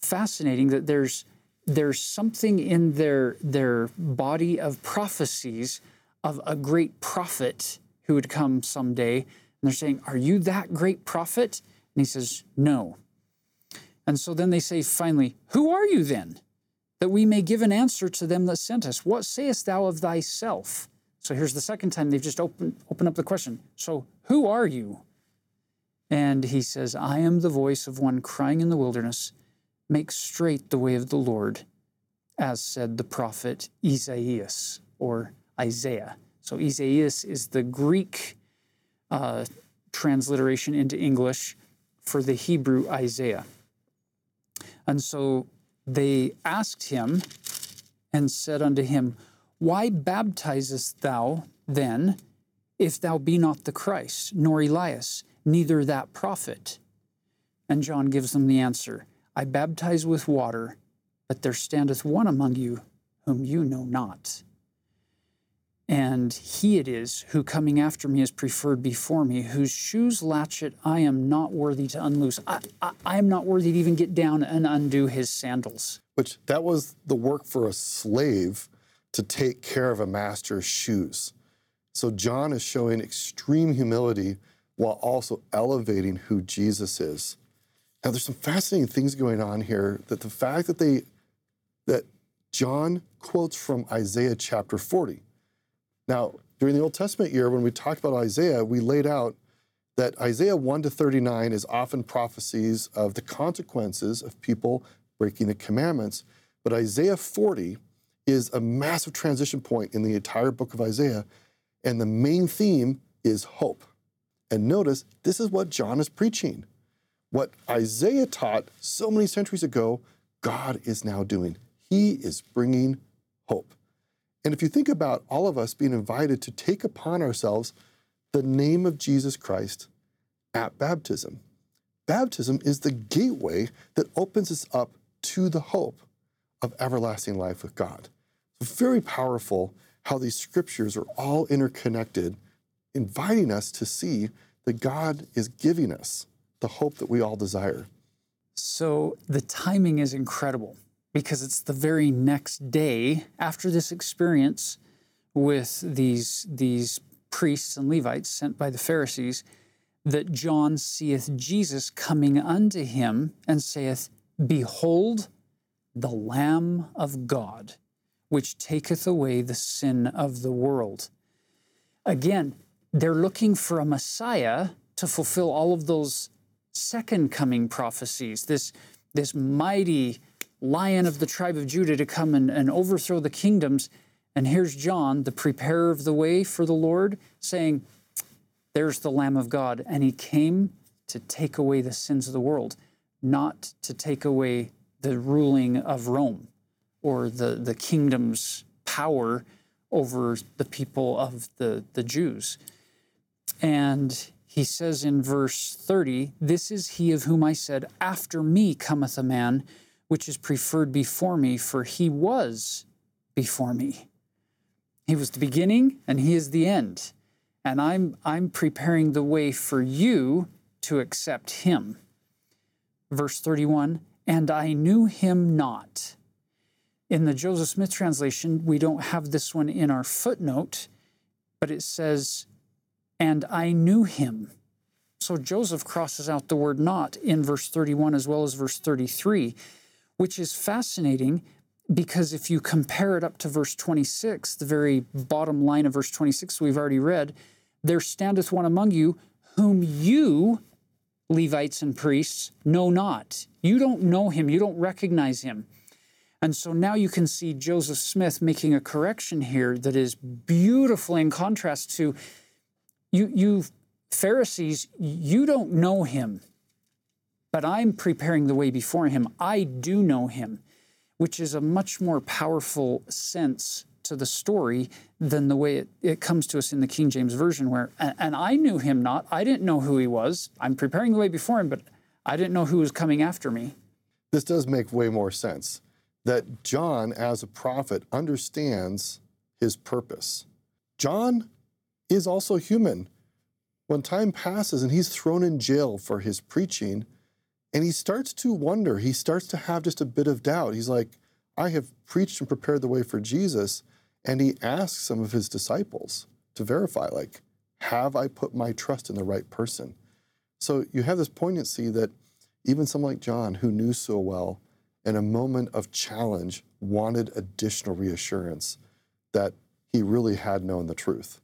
Fascinating that there's there's something in their their body of prophecies of a great prophet who would come someday. And they're saying, Are you that great prophet? And he says, No. And so then they say finally, Who are you then? That we may give an answer to them that sent us. What sayest thou of thyself? So here's the second time they've just opened open up the question. So who are you? And he says, I am the voice of one crying in the wilderness, make straight the way of the Lord, as said the prophet Esaias or Isaiah. So Esaias is the Greek uh, transliteration into English for the Hebrew Isaiah. And so they asked him and said unto him, Why baptizest thou then, if thou be not the Christ, nor Elias, neither that prophet? And John gives them the answer I baptize with water, but there standeth one among you whom you know not. And he it is who coming after me is preferred before me, whose shoes latchet I am not worthy to unloose. I, I, I, am not worthy to even get down and undo his sandals. Which that was the work for a slave to take care of a master's shoes. So John is showing extreme humility while also elevating who Jesus is. Now there's some fascinating things going on here that the fact that they that John quotes from Isaiah chapter 40 now, during the Old Testament year, when we talked about Isaiah, we laid out that Isaiah 1 to 39 is often prophecies of the consequences of people breaking the commandments. But Isaiah 40 is a massive transition point in the entire book of Isaiah. And the main theme is hope. And notice, this is what John is preaching. What Isaiah taught so many centuries ago, God is now doing. He is bringing hope. And if you think about all of us being invited to take upon ourselves the name of Jesus Christ at baptism, baptism is the gateway that opens us up to the hope of everlasting life with God. It's very powerful how these scriptures are all interconnected, inviting us to see that God is giving us the hope that we all desire. So the timing is incredible because it's the very next day after this experience with these, these priests and Levites sent by the Pharisees that John seeth Jesus coming unto him and saith, Behold, the Lamb of God, which taketh away the sin of the world. Again, they're looking for a Messiah to fulfill all of those second coming prophecies, this, this mighty lion of the tribe of Judah to come and, and overthrow the kingdoms. And here's John, the preparer of the way for the Lord, saying, There's the Lamb of God. And he came to take away the sins of the world, not to take away the ruling of Rome or the, the kingdom's power over the people of the, the Jews. And he says in verse 30, This is he of whom I said, After me cometh a man which is preferred before me, for he was before me. He was the beginning and he is the end. And I'm, I'm preparing the way for you to accept him. Verse 31 And I knew him not. In the Joseph Smith translation, we don't have this one in our footnote, but it says, And I knew him. So Joseph crosses out the word not in verse 31 as well as verse 33 which is fascinating because if you compare it up to verse 26, the very bottom line of verse 26 we've already read, there standeth one among you whom you, Levites and priests, know not. You don't know him, you don't recognize him. And so now you can see Joseph Smith making a correction here that is beautiful in contrast to you, you Pharisees, you don't know him but I'm preparing the way before him. I do know him, which is a much more powerful sense to the story than the way it, it comes to us in the King James Version, where, and, and I knew him not. I didn't know who he was. I'm preparing the way before him, but I didn't know who was coming after me. This does make way more sense that John, as a prophet, understands his purpose. John is also human. When time passes and he's thrown in jail for his preaching, and he starts to wonder, he starts to have just a bit of doubt. He's like, I have preached and prepared the way for Jesus. And he asks some of his disciples to verify, like, have I put my trust in the right person? So you have this poignancy that even someone like John, who knew so well, in a moment of challenge, wanted additional reassurance that he really had known the truth.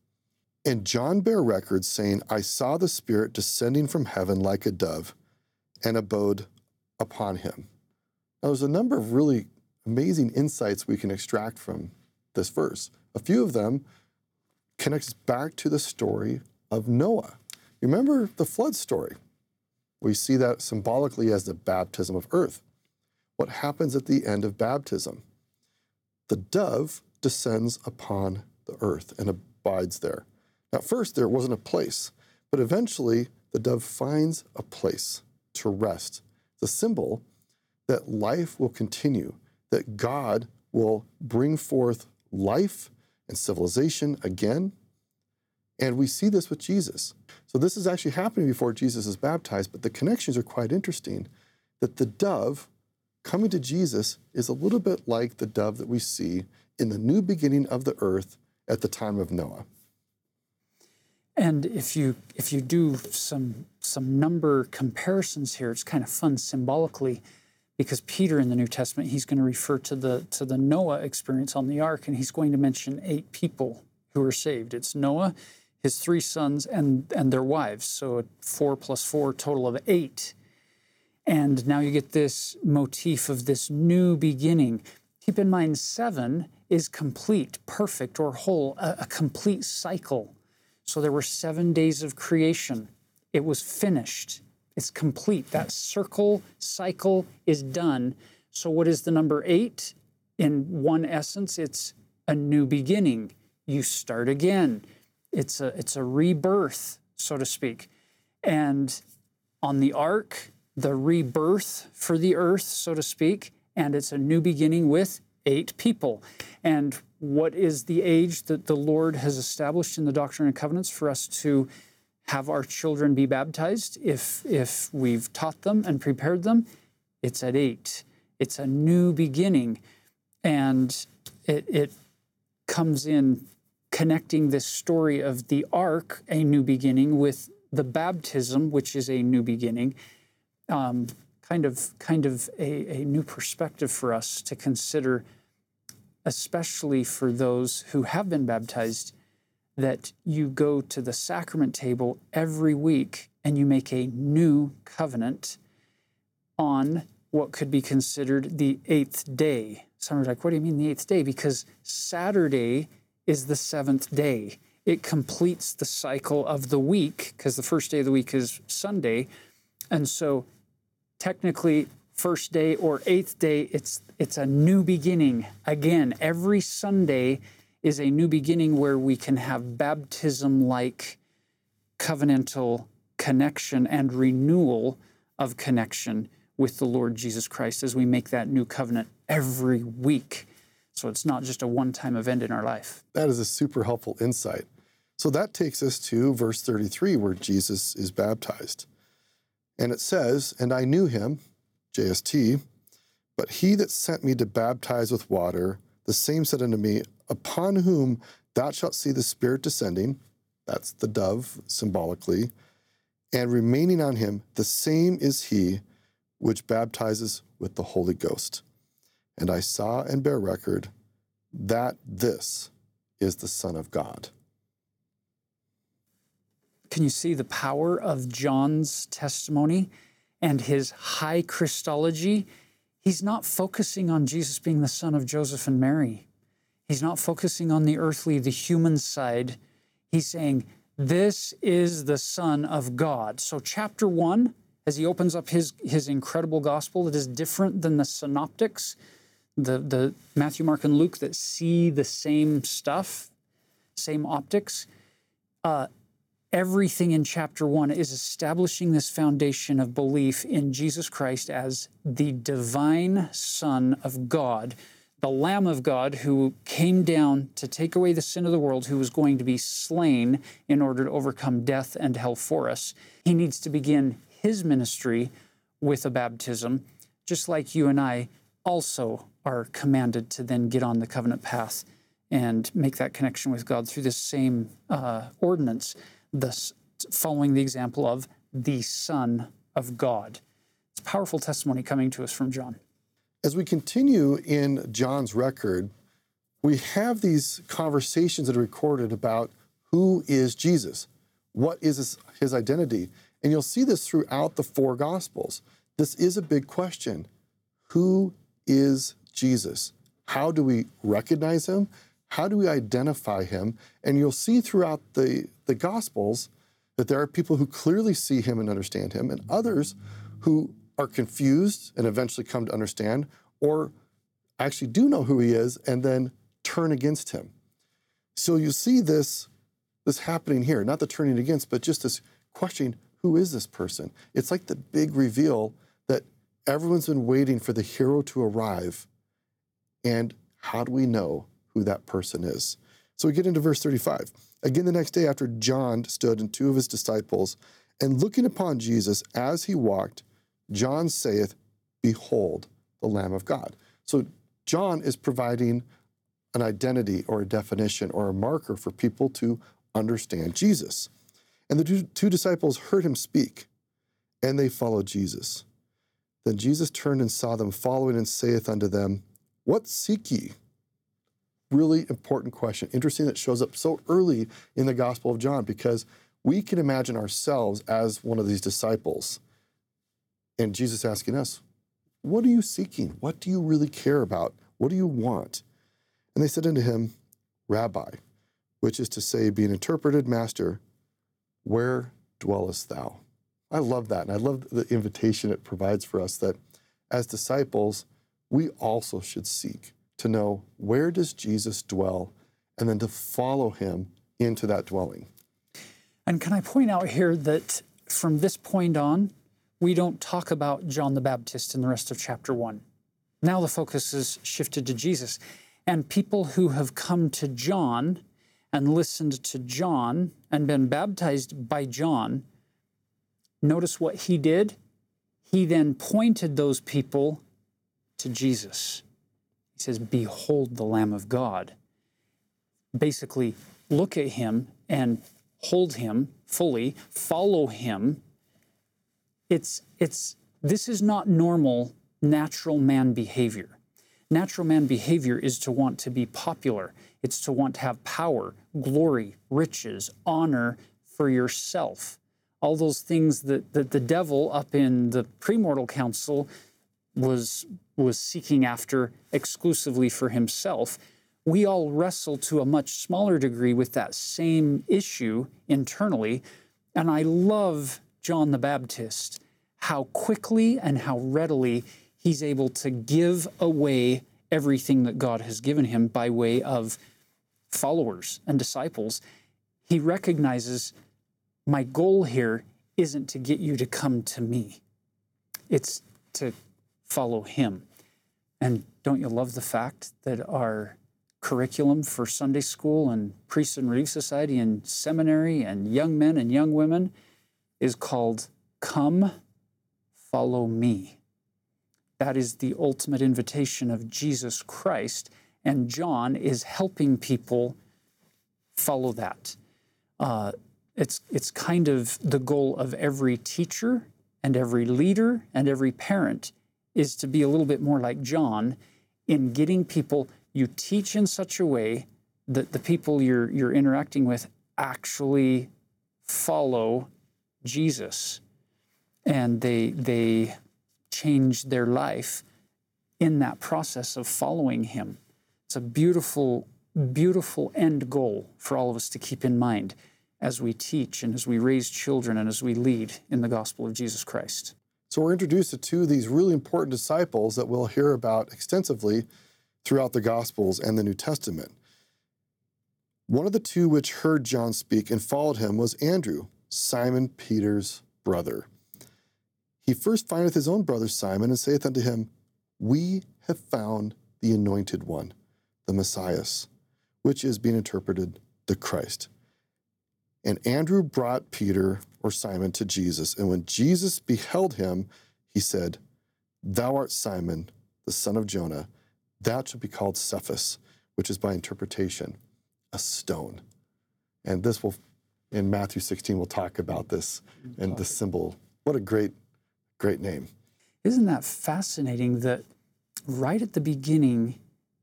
And John bare record saying, I saw the Spirit descending from heaven like a dove and abode upon him. Now, there's a number of really amazing insights we can extract from this verse. A few of them connect us back to the story of Noah. Remember the flood story? We see that symbolically as the baptism of earth. What happens at the end of baptism? The dove descends upon the earth and abides there. Now, first, there wasn't a place, but eventually the dove finds a place to rest. A symbol that life will continue, that God will bring forth life and civilization again. And we see this with Jesus. So this is actually happening before Jesus is baptized, but the connections are quite interesting. That the dove coming to Jesus is a little bit like the dove that we see in the new beginning of the earth at the time of Noah. And if you if you do some some number comparisons here, it's kind of fun symbolically, because Peter in the New Testament he's going to refer to the to the Noah experience on the ark, and he's going to mention eight people who are saved. It's Noah, his three sons, and and their wives. So four plus four, total of eight. And now you get this motif of this new beginning. Keep in mind, seven is complete, perfect, or whole, a, a complete cycle so there were seven days of creation. It was finished. It's complete. That circle cycle is done. So, what is the number eight? In one essence, it's a new beginning. You start again. It's a, it's a rebirth, so to speak. And on the ark, the rebirth for the earth, so to speak, and it's a new beginning with eight people. And what is the age that the Lord has established in the Doctrine and Covenants for us to have our children be baptized if, if we've taught them and prepared them? It's at eight. It's a new beginning. And it, it comes in connecting this story of the ark, a new beginning, with the baptism, which is a new beginning. Um, kind of, kind of a, a new perspective for us to consider especially for those who have been baptized, that you go to the sacrament table every week and you make a new covenant on what could be considered the eighth day. Some are like, what do you mean the eighth day? Because Saturday is the seventh day. It completes the cycle of the week because the first day of the week is Sunday. And so technically, first day or eighth day, it's it's a new beginning. Again, every Sunday is a new beginning where we can have baptism like covenantal connection and renewal of connection with the Lord Jesus Christ as we make that new covenant every week. So it's not just a one time event in our life. That is a super helpful insight. So that takes us to verse 33, where Jesus is baptized. And it says, And I knew him, JST, but he that sent me to baptize with water, the same said unto me, Upon whom thou shalt see the Spirit descending, that's the dove symbolically, and remaining on him, the same is he which baptizes with the Holy Ghost. And I saw and bear record that this is the Son of God. Can you see the power of John's testimony and his high Christology? He's not focusing on Jesus being the son of Joseph and Mary. He's not focusing on the earthly, the human side. He's saying, This is the Son of God. So, chapter one, as he opens up his, his incredible gospel, it is different than the synoptics, the, the Matthew, Mark, and Luke that see the same stuff, same optics. Uh, everything in chapter one is establishing this foundation of belief in Jesus Christ as the divine Son of God, the Lamb of God who came down to take away the sin of the world, who was going to be slain in order to overcome death and hell for us. He needs to begin his ministry with a baptism, just like you and I also are commanded to then get on the covenant path and make that connection with God through this same uh, ordinance thus following the example of the Son of God. It's a powerful testimony coming to us from John. As we continue in John's record, we have these conversations that are recorded about who is Jesus? What is his, his identity? And you'll see this throughout the four Gospels. This is a big question. Who is Jesus? How do we recognize him? How do we identify him? And you'll see throughout the, the Gospels that there are people who clearly see him and understand him, and others who are confused and eventually come to understand, or actually do know who he is and then turn against him. So you see this, this happening here, not the turning against, but just this questioning who is this person? It's like the big reveal that everyone's been waiting for the hero to arrive. And how do we know who that person is. So we get into verse 35. Again, the next day after John stood and two of his disciples, and looking upon Jesus as he walked, John saith, Behold, the Lamb of God. So John is providing an identity or a definition or a marker for people to understand Jesus. And the two, disciples heard him speak, and they followed Jesus. Then Jesus turned and saw them following, and saith unto them, What seek ye? Really important question. Interesting that shows up so early in the Gospel of John because we can imagine ourselves as one of these disciples. And Jesus asking us, What are you seeking? What do you really care about? What do you want? And they said unto him, Rabbi, which is to say, being interpreted, Master, where dwellest thou? I love that. And I love the invitation it provides for us that as disciples, we also should seek to know where does Jesus dwell and then to follow him into that dwelling. And can I point out here that from this point on, we don't talk about John the Baptist in the rest of chapter 1. Now the focus is shifted to Jesus. And people who have come to John and listened to John and been baptized by John, notice what he did? He then pointed those people to Jesus says, Behold the Lamb of God. Basically, look at him and hold him fully, follow him. It's, it's, this is not normal natural man behavior. Natural man behavior is to want to be popular, it's to want to have power, glory, riches, honor for yourself. All those things that, that the devil up in the premortal council was was seeking after exclusively for himself. We all wrestle to a much smaller degree with that same issue internally. And I love John the Baptist, how quickly and how readily he's able to give away everything that God has given him by way of followers and disciples. He recognizes my goal here isn't to get you to come to me, it's to follow him. And don't you love the fact that our curriculum for Sunday school and priest and relief society and seminary and young men and young women is called Come, Follow Me? That is the ultimate invitation of Jesus Christ, and John is helping people follow that. Uh, it's, it's kind of the goal of every teacher and every leader and every parent is to be a little bit more like John in getting people, you teach in such a way that the people you're, you're interacting with actually follow Jesus and they, they change their life in that process of following Him. It's a beautiful, beautiful end goal for all of us to keep in mind as we teach and as we raise children and as we lead in the gospel of Jesus Christ. So we're introduced to two of these really important disciples that we'll hear about extensively throughout the Gospels and the New Testament. One of the two which heard John speak and followed him was Andrew, Simon Peter's brother he first findeth his own brother Simon and saith unto him, We have found the anointed one, the Messiah, which is being interpreted the Christ. And Andrew brought Peter or Simon to Jesus. And when Jesus beheld him, he said, Thou art Simon, the son of Jonah. Thou shalt be called Cephas, which is by interpretation a stone. And this will, in Matthew 16, we'll talk about this and the symbol. What a great Great name. Isn't that fascinating that right at the beginning,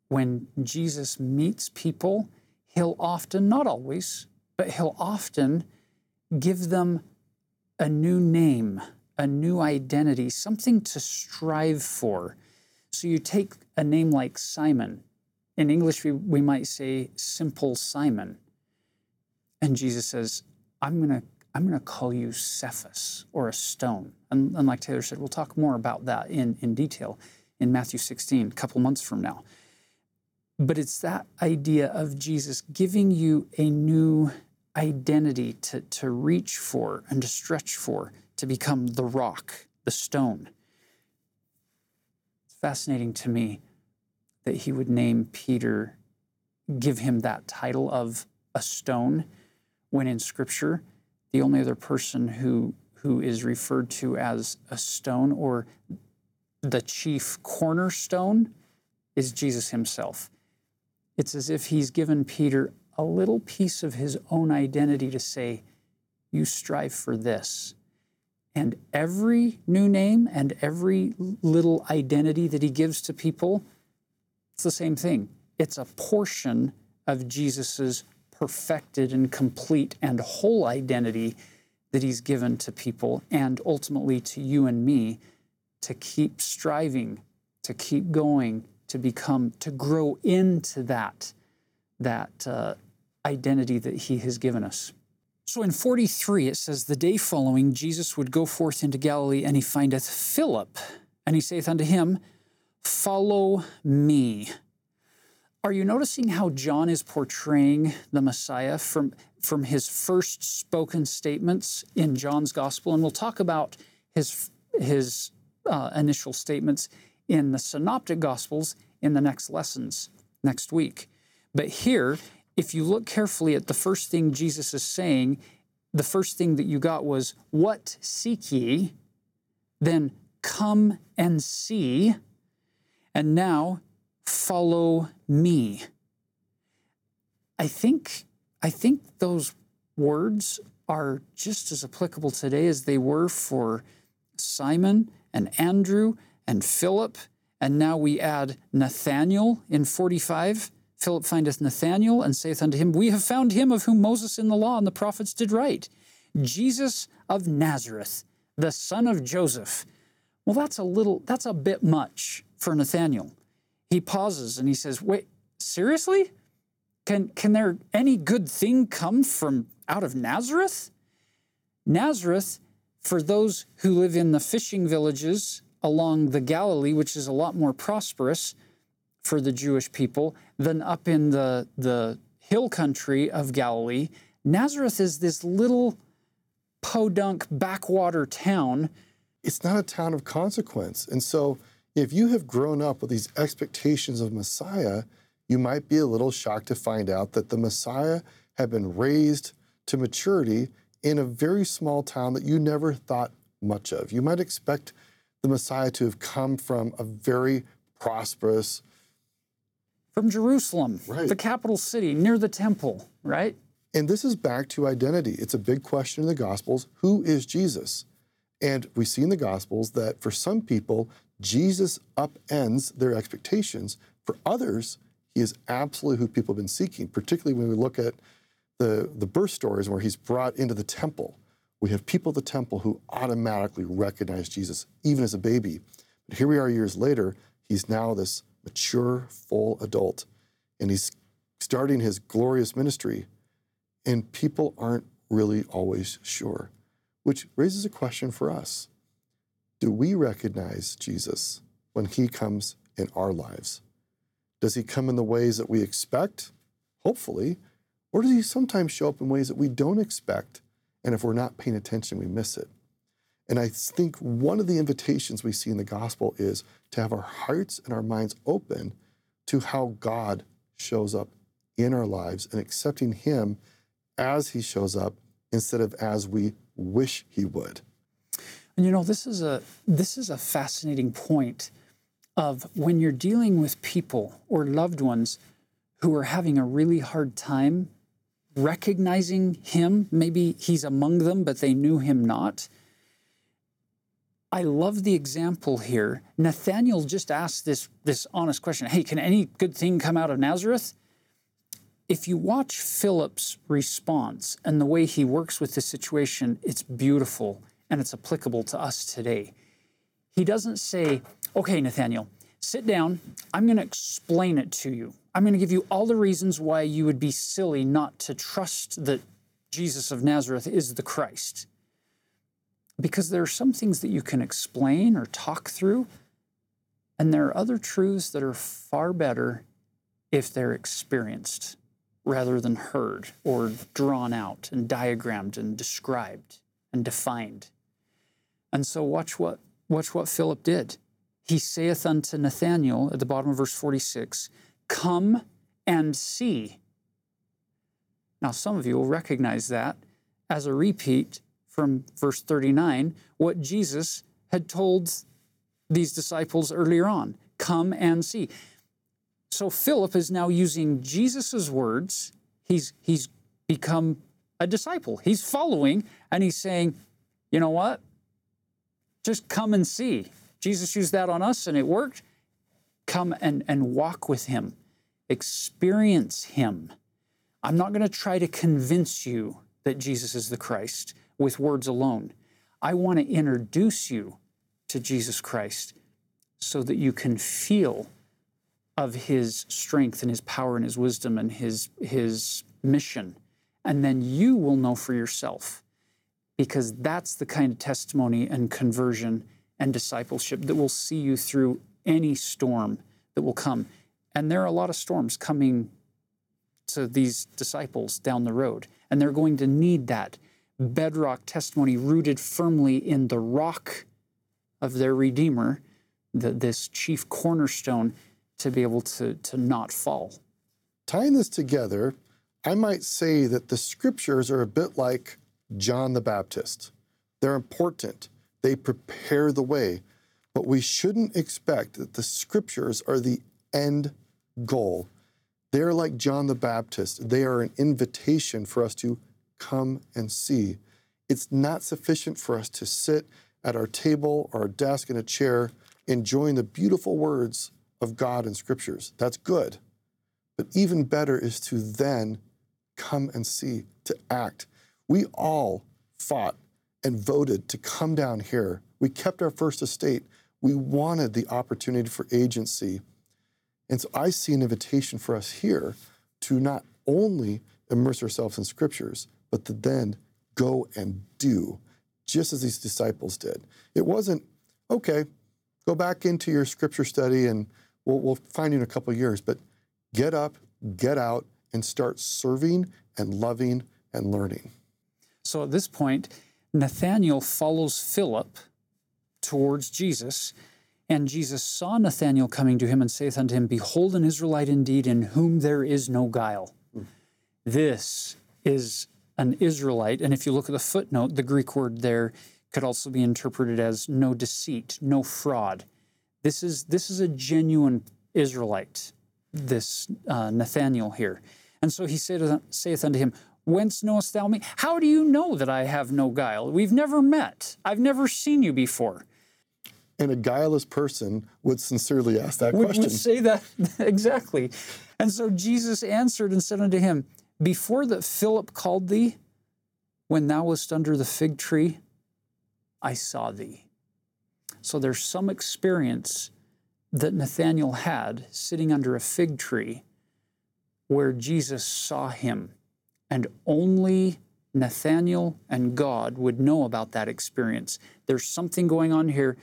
when Jesus meets people, he'll often, not always, but he'll often give them a new name, a new identity, something to strive for. So you take a name like Simon. In English, we, we might say simple Simon. And Jesus says, I'm going to I'm going to call you Cephas or a stone. And, and, like Taylor said, we'll talk more about that in, in detail in Matthew 16, a couple months from now. But it's that idea of Jesus giving you a new identity to, to reach for and to stretch for, to become the rock, the stone. It's fascinating to me that he would name Peter, give him that title of a stone, when in Scripture, the only other person who who is referred to as a stone or the chief cornerstone is Jesus himself. It's as if he's given Peter a little piece of his own identity to say, You strive for this. And every new name and every little identity that he gives to people, it's the same thing. It's a portion of Jesus's perfected and complete and whole identity that He's given to people and ultimately to you and me to keep striving, to keep going, to become, to grow into that, that uh, identity that He has given us. So in 43, it says, The day following, Jesus would go forth into Galilee, and he findeth Philip, and he saith unto him, Follow me. Are you noticing how John is portraying the Messiah from, from his first spoken statements in John's gospel? And we'll talk about his, his uh, initial statements in the synoptic gospels in the next lessons next week. But here, if you look carefully at the first thing Jesus is saying, the first thing that you got was, What seek ye? Then come and see. And now follow me. I think, I think those words are just as applicable today as they were for Simon and Andrew and Philip. And now we add Nathanael in 45. Philip findeth Nathanael and saith unto him, We have found him of whom Moses in the law and the prophets did write, Jesus of Nazareth, the son of Joseph. Well, that's a little, that's a bit much for Nathanael. He pauses and he says, Wait, seriously? Can, can there any good thing come from out of Nazareth? Nazareth, for those who live in the fishing villages along the Galilee, which is a lot more prosperous for the Jewish people than up in the, the hill country of Galilee, Nazareth is this little podunk backwater town. It's not a town of consequence. And so, if you have grown up with these expectations of Messiah, you might be a little shocked to find out that the Messiah had been raised to maturity in a very small town that you never thought much of. You might expect the Messiah to have come from a very prosperous, from Jerusalem, Right. the capital city, near the temple, right? And this is back to identity. It's a big question in the Gospels who is Jesus? And we see in the Gospels that for some people, Jesus upends their expectations. For others, he is absolutely who people have been seeking, particularly when we look at the, the birth stories where he's brought into the temple. We have people at the temple who automatically recognize Jesus, even as a baby. But here we are years later, he's now this mature, full adult, and he's starting his glorious ministry and people aren't really always sure, which raises a question for us. Do we recognize Jesus when he comes in our lives? Does he come in the ways that we expect? Hopefully. Or does he sometimes show up in ways that we don't expect? And if we're not paying attention, we miss it. And I think one of the invitations we see in the gospel is to have our hearts and our minds open to how God shows up in our lives and accepting him as he shows up instead of as we wish he would. And you know, this is a this is a fascinating point of when you're dealing with people or loved ones who are having a really hard time recognizing him, maybe he's among them but they knew him not. I love the example here. Nathanael just asked this this honest question, "Hey, can any good thing come out of Nazareth?" if you watch Philip's response and the way he works with the situation, it's beautiful and it's applicable to us today. He doesn't say, okay, Nathanael, sit down. I'm going to explain it to you. I'm going to give you all the reasons why you would be silly not to trust that Jesus of Nazareth is the Christ. Because there are some things that you can explain or talk through, and there are other truths that are far better if they're experienced rather than heard or drawn out and diagrammed and described and defined. And so watch what watch what Philip did. He saith unto Nathanael at the bottom of verse 46, Come and see. Now some of you will recognize that as a repeat from verse 39, what Jesus had told these disciples earlier on. Come and see. So Philip is now using Jesus' words. He's he's become a disciple. He's following and he's saying, you know what? Just come and see. Jesus used that on us and it worked. Come and, and walk with him. Experience him. I'm not going to try to convince you that Jesus is the Christ with words alone. I want to introduce you to Jesus Christ so that you can feel of his strength and his power and his wisdom and his, his mission. And then you will know for yourself, because that's the kind of testimony and conversion and discipleship that will see you through any storm that will come. And there are a lot of storms coming to these disciples down the road, and they're going to need that bedrock testimony rooted firmly in the rock of their Redeemer, the, this chief cornerstone to be able to, to not fall. Tying this together, I might say that the scriptures are a bit like John the Baptist. They're important, they prepare the way, but we shouldn't expect that the scriptures are the end goal. They're like John the Baptist, they are an invitation for us to come and see. It's not sufficient for us to sit at our table or our desk in a chair enjoying the beautiful words of God in scriptures. That's good. But even better is to then come and see, to act. We all fought and voted to come down here We kept our first estate. We wanted the opportunity for agency. And so I see an invitation for us here to not only immerse ourselves in scriptures, but to then go and do, just as these disciples did. It wasn't, okay, go back into your scripture study and we'll, we'll find you in a couple years, but get up, get out, and start serving and loving and learning. So at this point, Nathanael follows Philip towards Jesus, and Jesus saw Nathanael coming to him and saith unto him, Behold, an Israelite indeed, in whom there is no guile. Hmm. This is an Israelite, and if you look at the footnote, the Greek word there could also be interpreted as no deceit, no fraud. This is this is a genuine Israelite, this uh, Nathanael here. And so he saith, saith unto him, Whence knowest thou me? How do you know that I have no guile? We've never met. I've never seen you before. And a guileless person would sincerely ask that Would, question. would say that exactly. And so Jesus answered and said unto him, Before that Philip called thee, when thou wast under the fig tree, I saw thee. So there's some experience that Nathanael had sitting under a fig tree where Jesus saw him. And only Nathanael and God would know about that experience. There's something going on here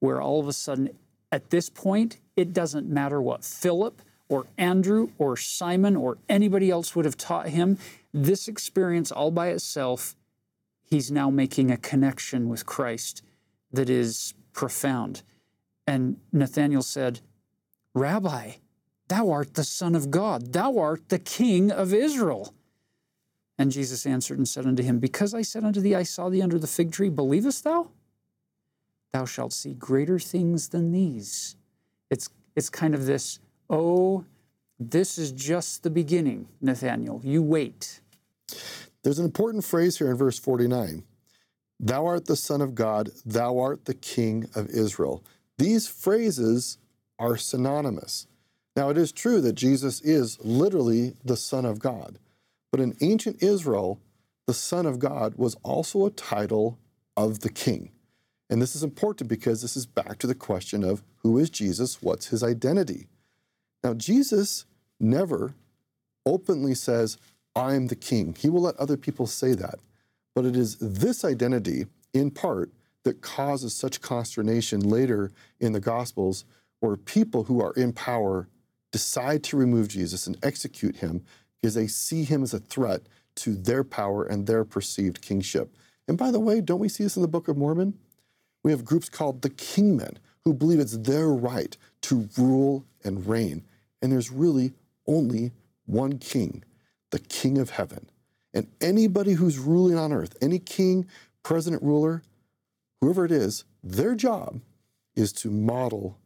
where all of a sudden, at this point, it doesn't matter what Philip or Andrew or Simon or anybody else would have taught him. This experience, all by itself, he's now making a connection with Christ that is profound. And Nathanael said, Rabbi, thou art the Son of God, thou art the King of Israel. And Jesus answered and said unto him, Because I said unto thee, I saw thee under the fig tree, believest thou? Thou shalt see greater things than these. It's, it's kind of this, oh, this is just the beginning, Nathanael. You wait. There's an important phrase here in verse 49 Thou art the Son of God, thou art the King of Israel. These phrases are synonymous. Now, it is true that Jesus is literally the Son of God, but in ancient Israel, the Son of God was also a title of the King. And this is important because this is back to the question of who is Jesus? What's his identity? Now, Jesus never openly says, I'm the king. He will let other people say that. But it is this identity, in part, that causes such consternation later in the Gospels, where people who are in power decide to remove Jesus and execute him because they see him as a threat to their power and their perceived kingship. And by the way, don't we see this in the Book of Mormon? We have groups called the kingmen who believe it's their right to rule and reign. And there's really only one king, the king of heaven. And anybody who's ruling on earth, any king, president, ruler, whoever it is, their job is to model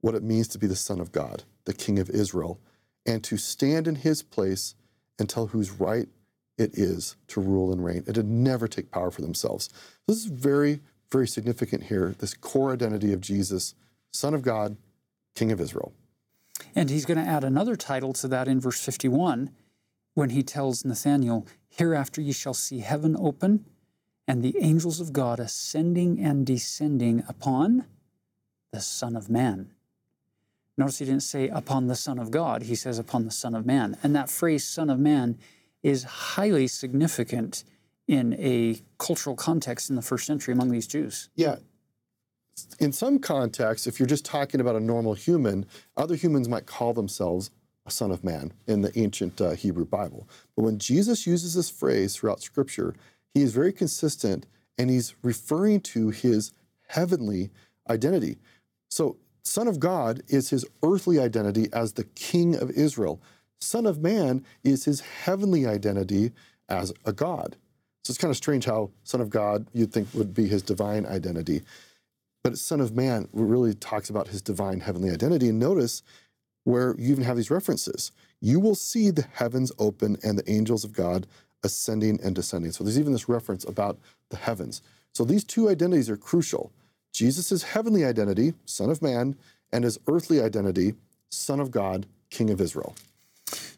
what it means to be the Son of God, the King of Israel, and to stand in his place and tell whose right it is to rule and reign and to never take power for themselves. This is very, very significant here this core identity of Jesus, Son of God, King of Israel. And he's going to add another title to that in verse 51 when he tells Nathanael, Hereafter ye shall see heaven open and the angels of God ascending and descending upon the Son of Man. Notice he didn't say upon the Son of God, he says upon the Son of Man. And that phrase, Son of Man, is highly significant in a cultural context in the first century among these Jews. Yeah. In some contexts, if you're just talking about a normal human, other humans might call themselves a son of man in the ancient uh, Hebrew Bible. But when Jesus uses this phrase throughout Scripture, he is very consistent and he's referring to his heavenly identity. So, Son of God is his earthly identity as the King of Israel. Son of Man is his heavenly identity as a God. So it's kind of strange how Son of God you'd think would be his divine identity. But Son of Man really talks about his divine heavenly identity. And notice where you even have these references. You will see the heavens open and the angels of God ascending and descending. So there's even this reference about the heavens. So these two identities are crucial. Jesus' heavenly identity, Son of Man, and his earthly identity, Son of God, King of Israel.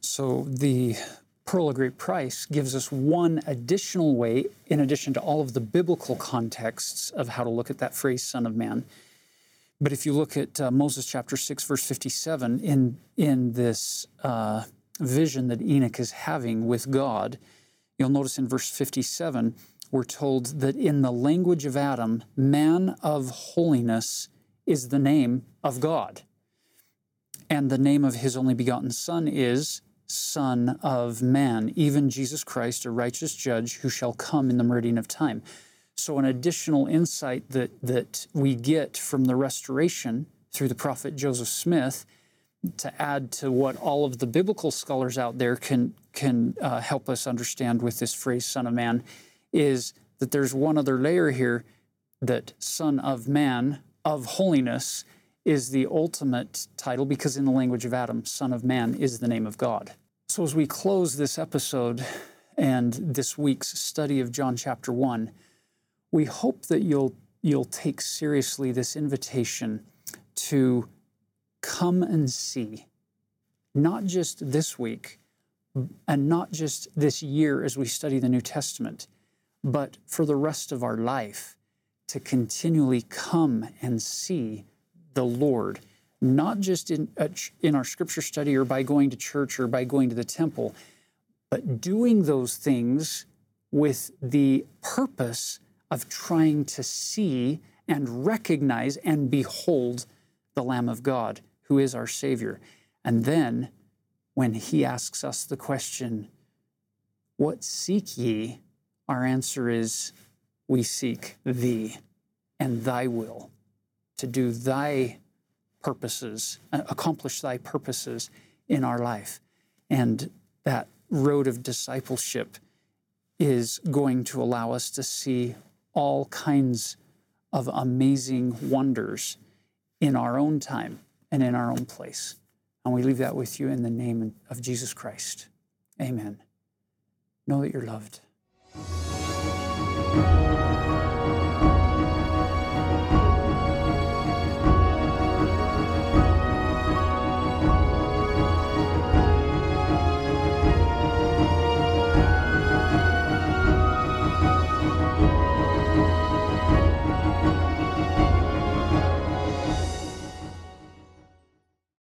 So the Pearl of Great Price gives us one additional way, in addition to all of the biblical contexts of how to look at that phrase, Son of Man. But if you look at uh, Moses chapter 6, verse 57, in, in this uh, vision that Enoch is having with God, you'll notice in verse 57, we're told that in the language of Adam, man of holiness is the name of God. And the name of his only begotten Son is Son of Man, even Jesus Christ, a righteous judge who shall come in the meridian of time. So, an additional insight that, that we get from the restoration through the prophet Joseph Smith to add to what all of the biblical scholars out there can, can uh, help us understand with this phrase, Son of Man, is that there's one other layer here that Son of Man of holiness is the ultimate title because, in the language of Adam, Son of Man is the name of God. So, as we close this episode and this week's study of John chapter 1, we hope that you'll, you'll take seriously this invitation to come and see, not just this week and not just this year as we study the New Testament, but for the rest of our life to continually come and see the Lord, not just in, uh, in our scripture study or by going to church or by going to the temple, but doing those things with the purpose of trying to see and recognize and behold the Lamb of God, who is our Savior. And then, when He asks us the question, What seek ye? our answer is, We seek Thee and Thy will to do Thy purposes, uh, accomplish Thy purposes in our life. And that road of discipleship is going to allow us to see all kinds of amazing wonders in our own time and in our own place. And we leave that with you in the name of Jesus Christ. Amen. Know that you're loved.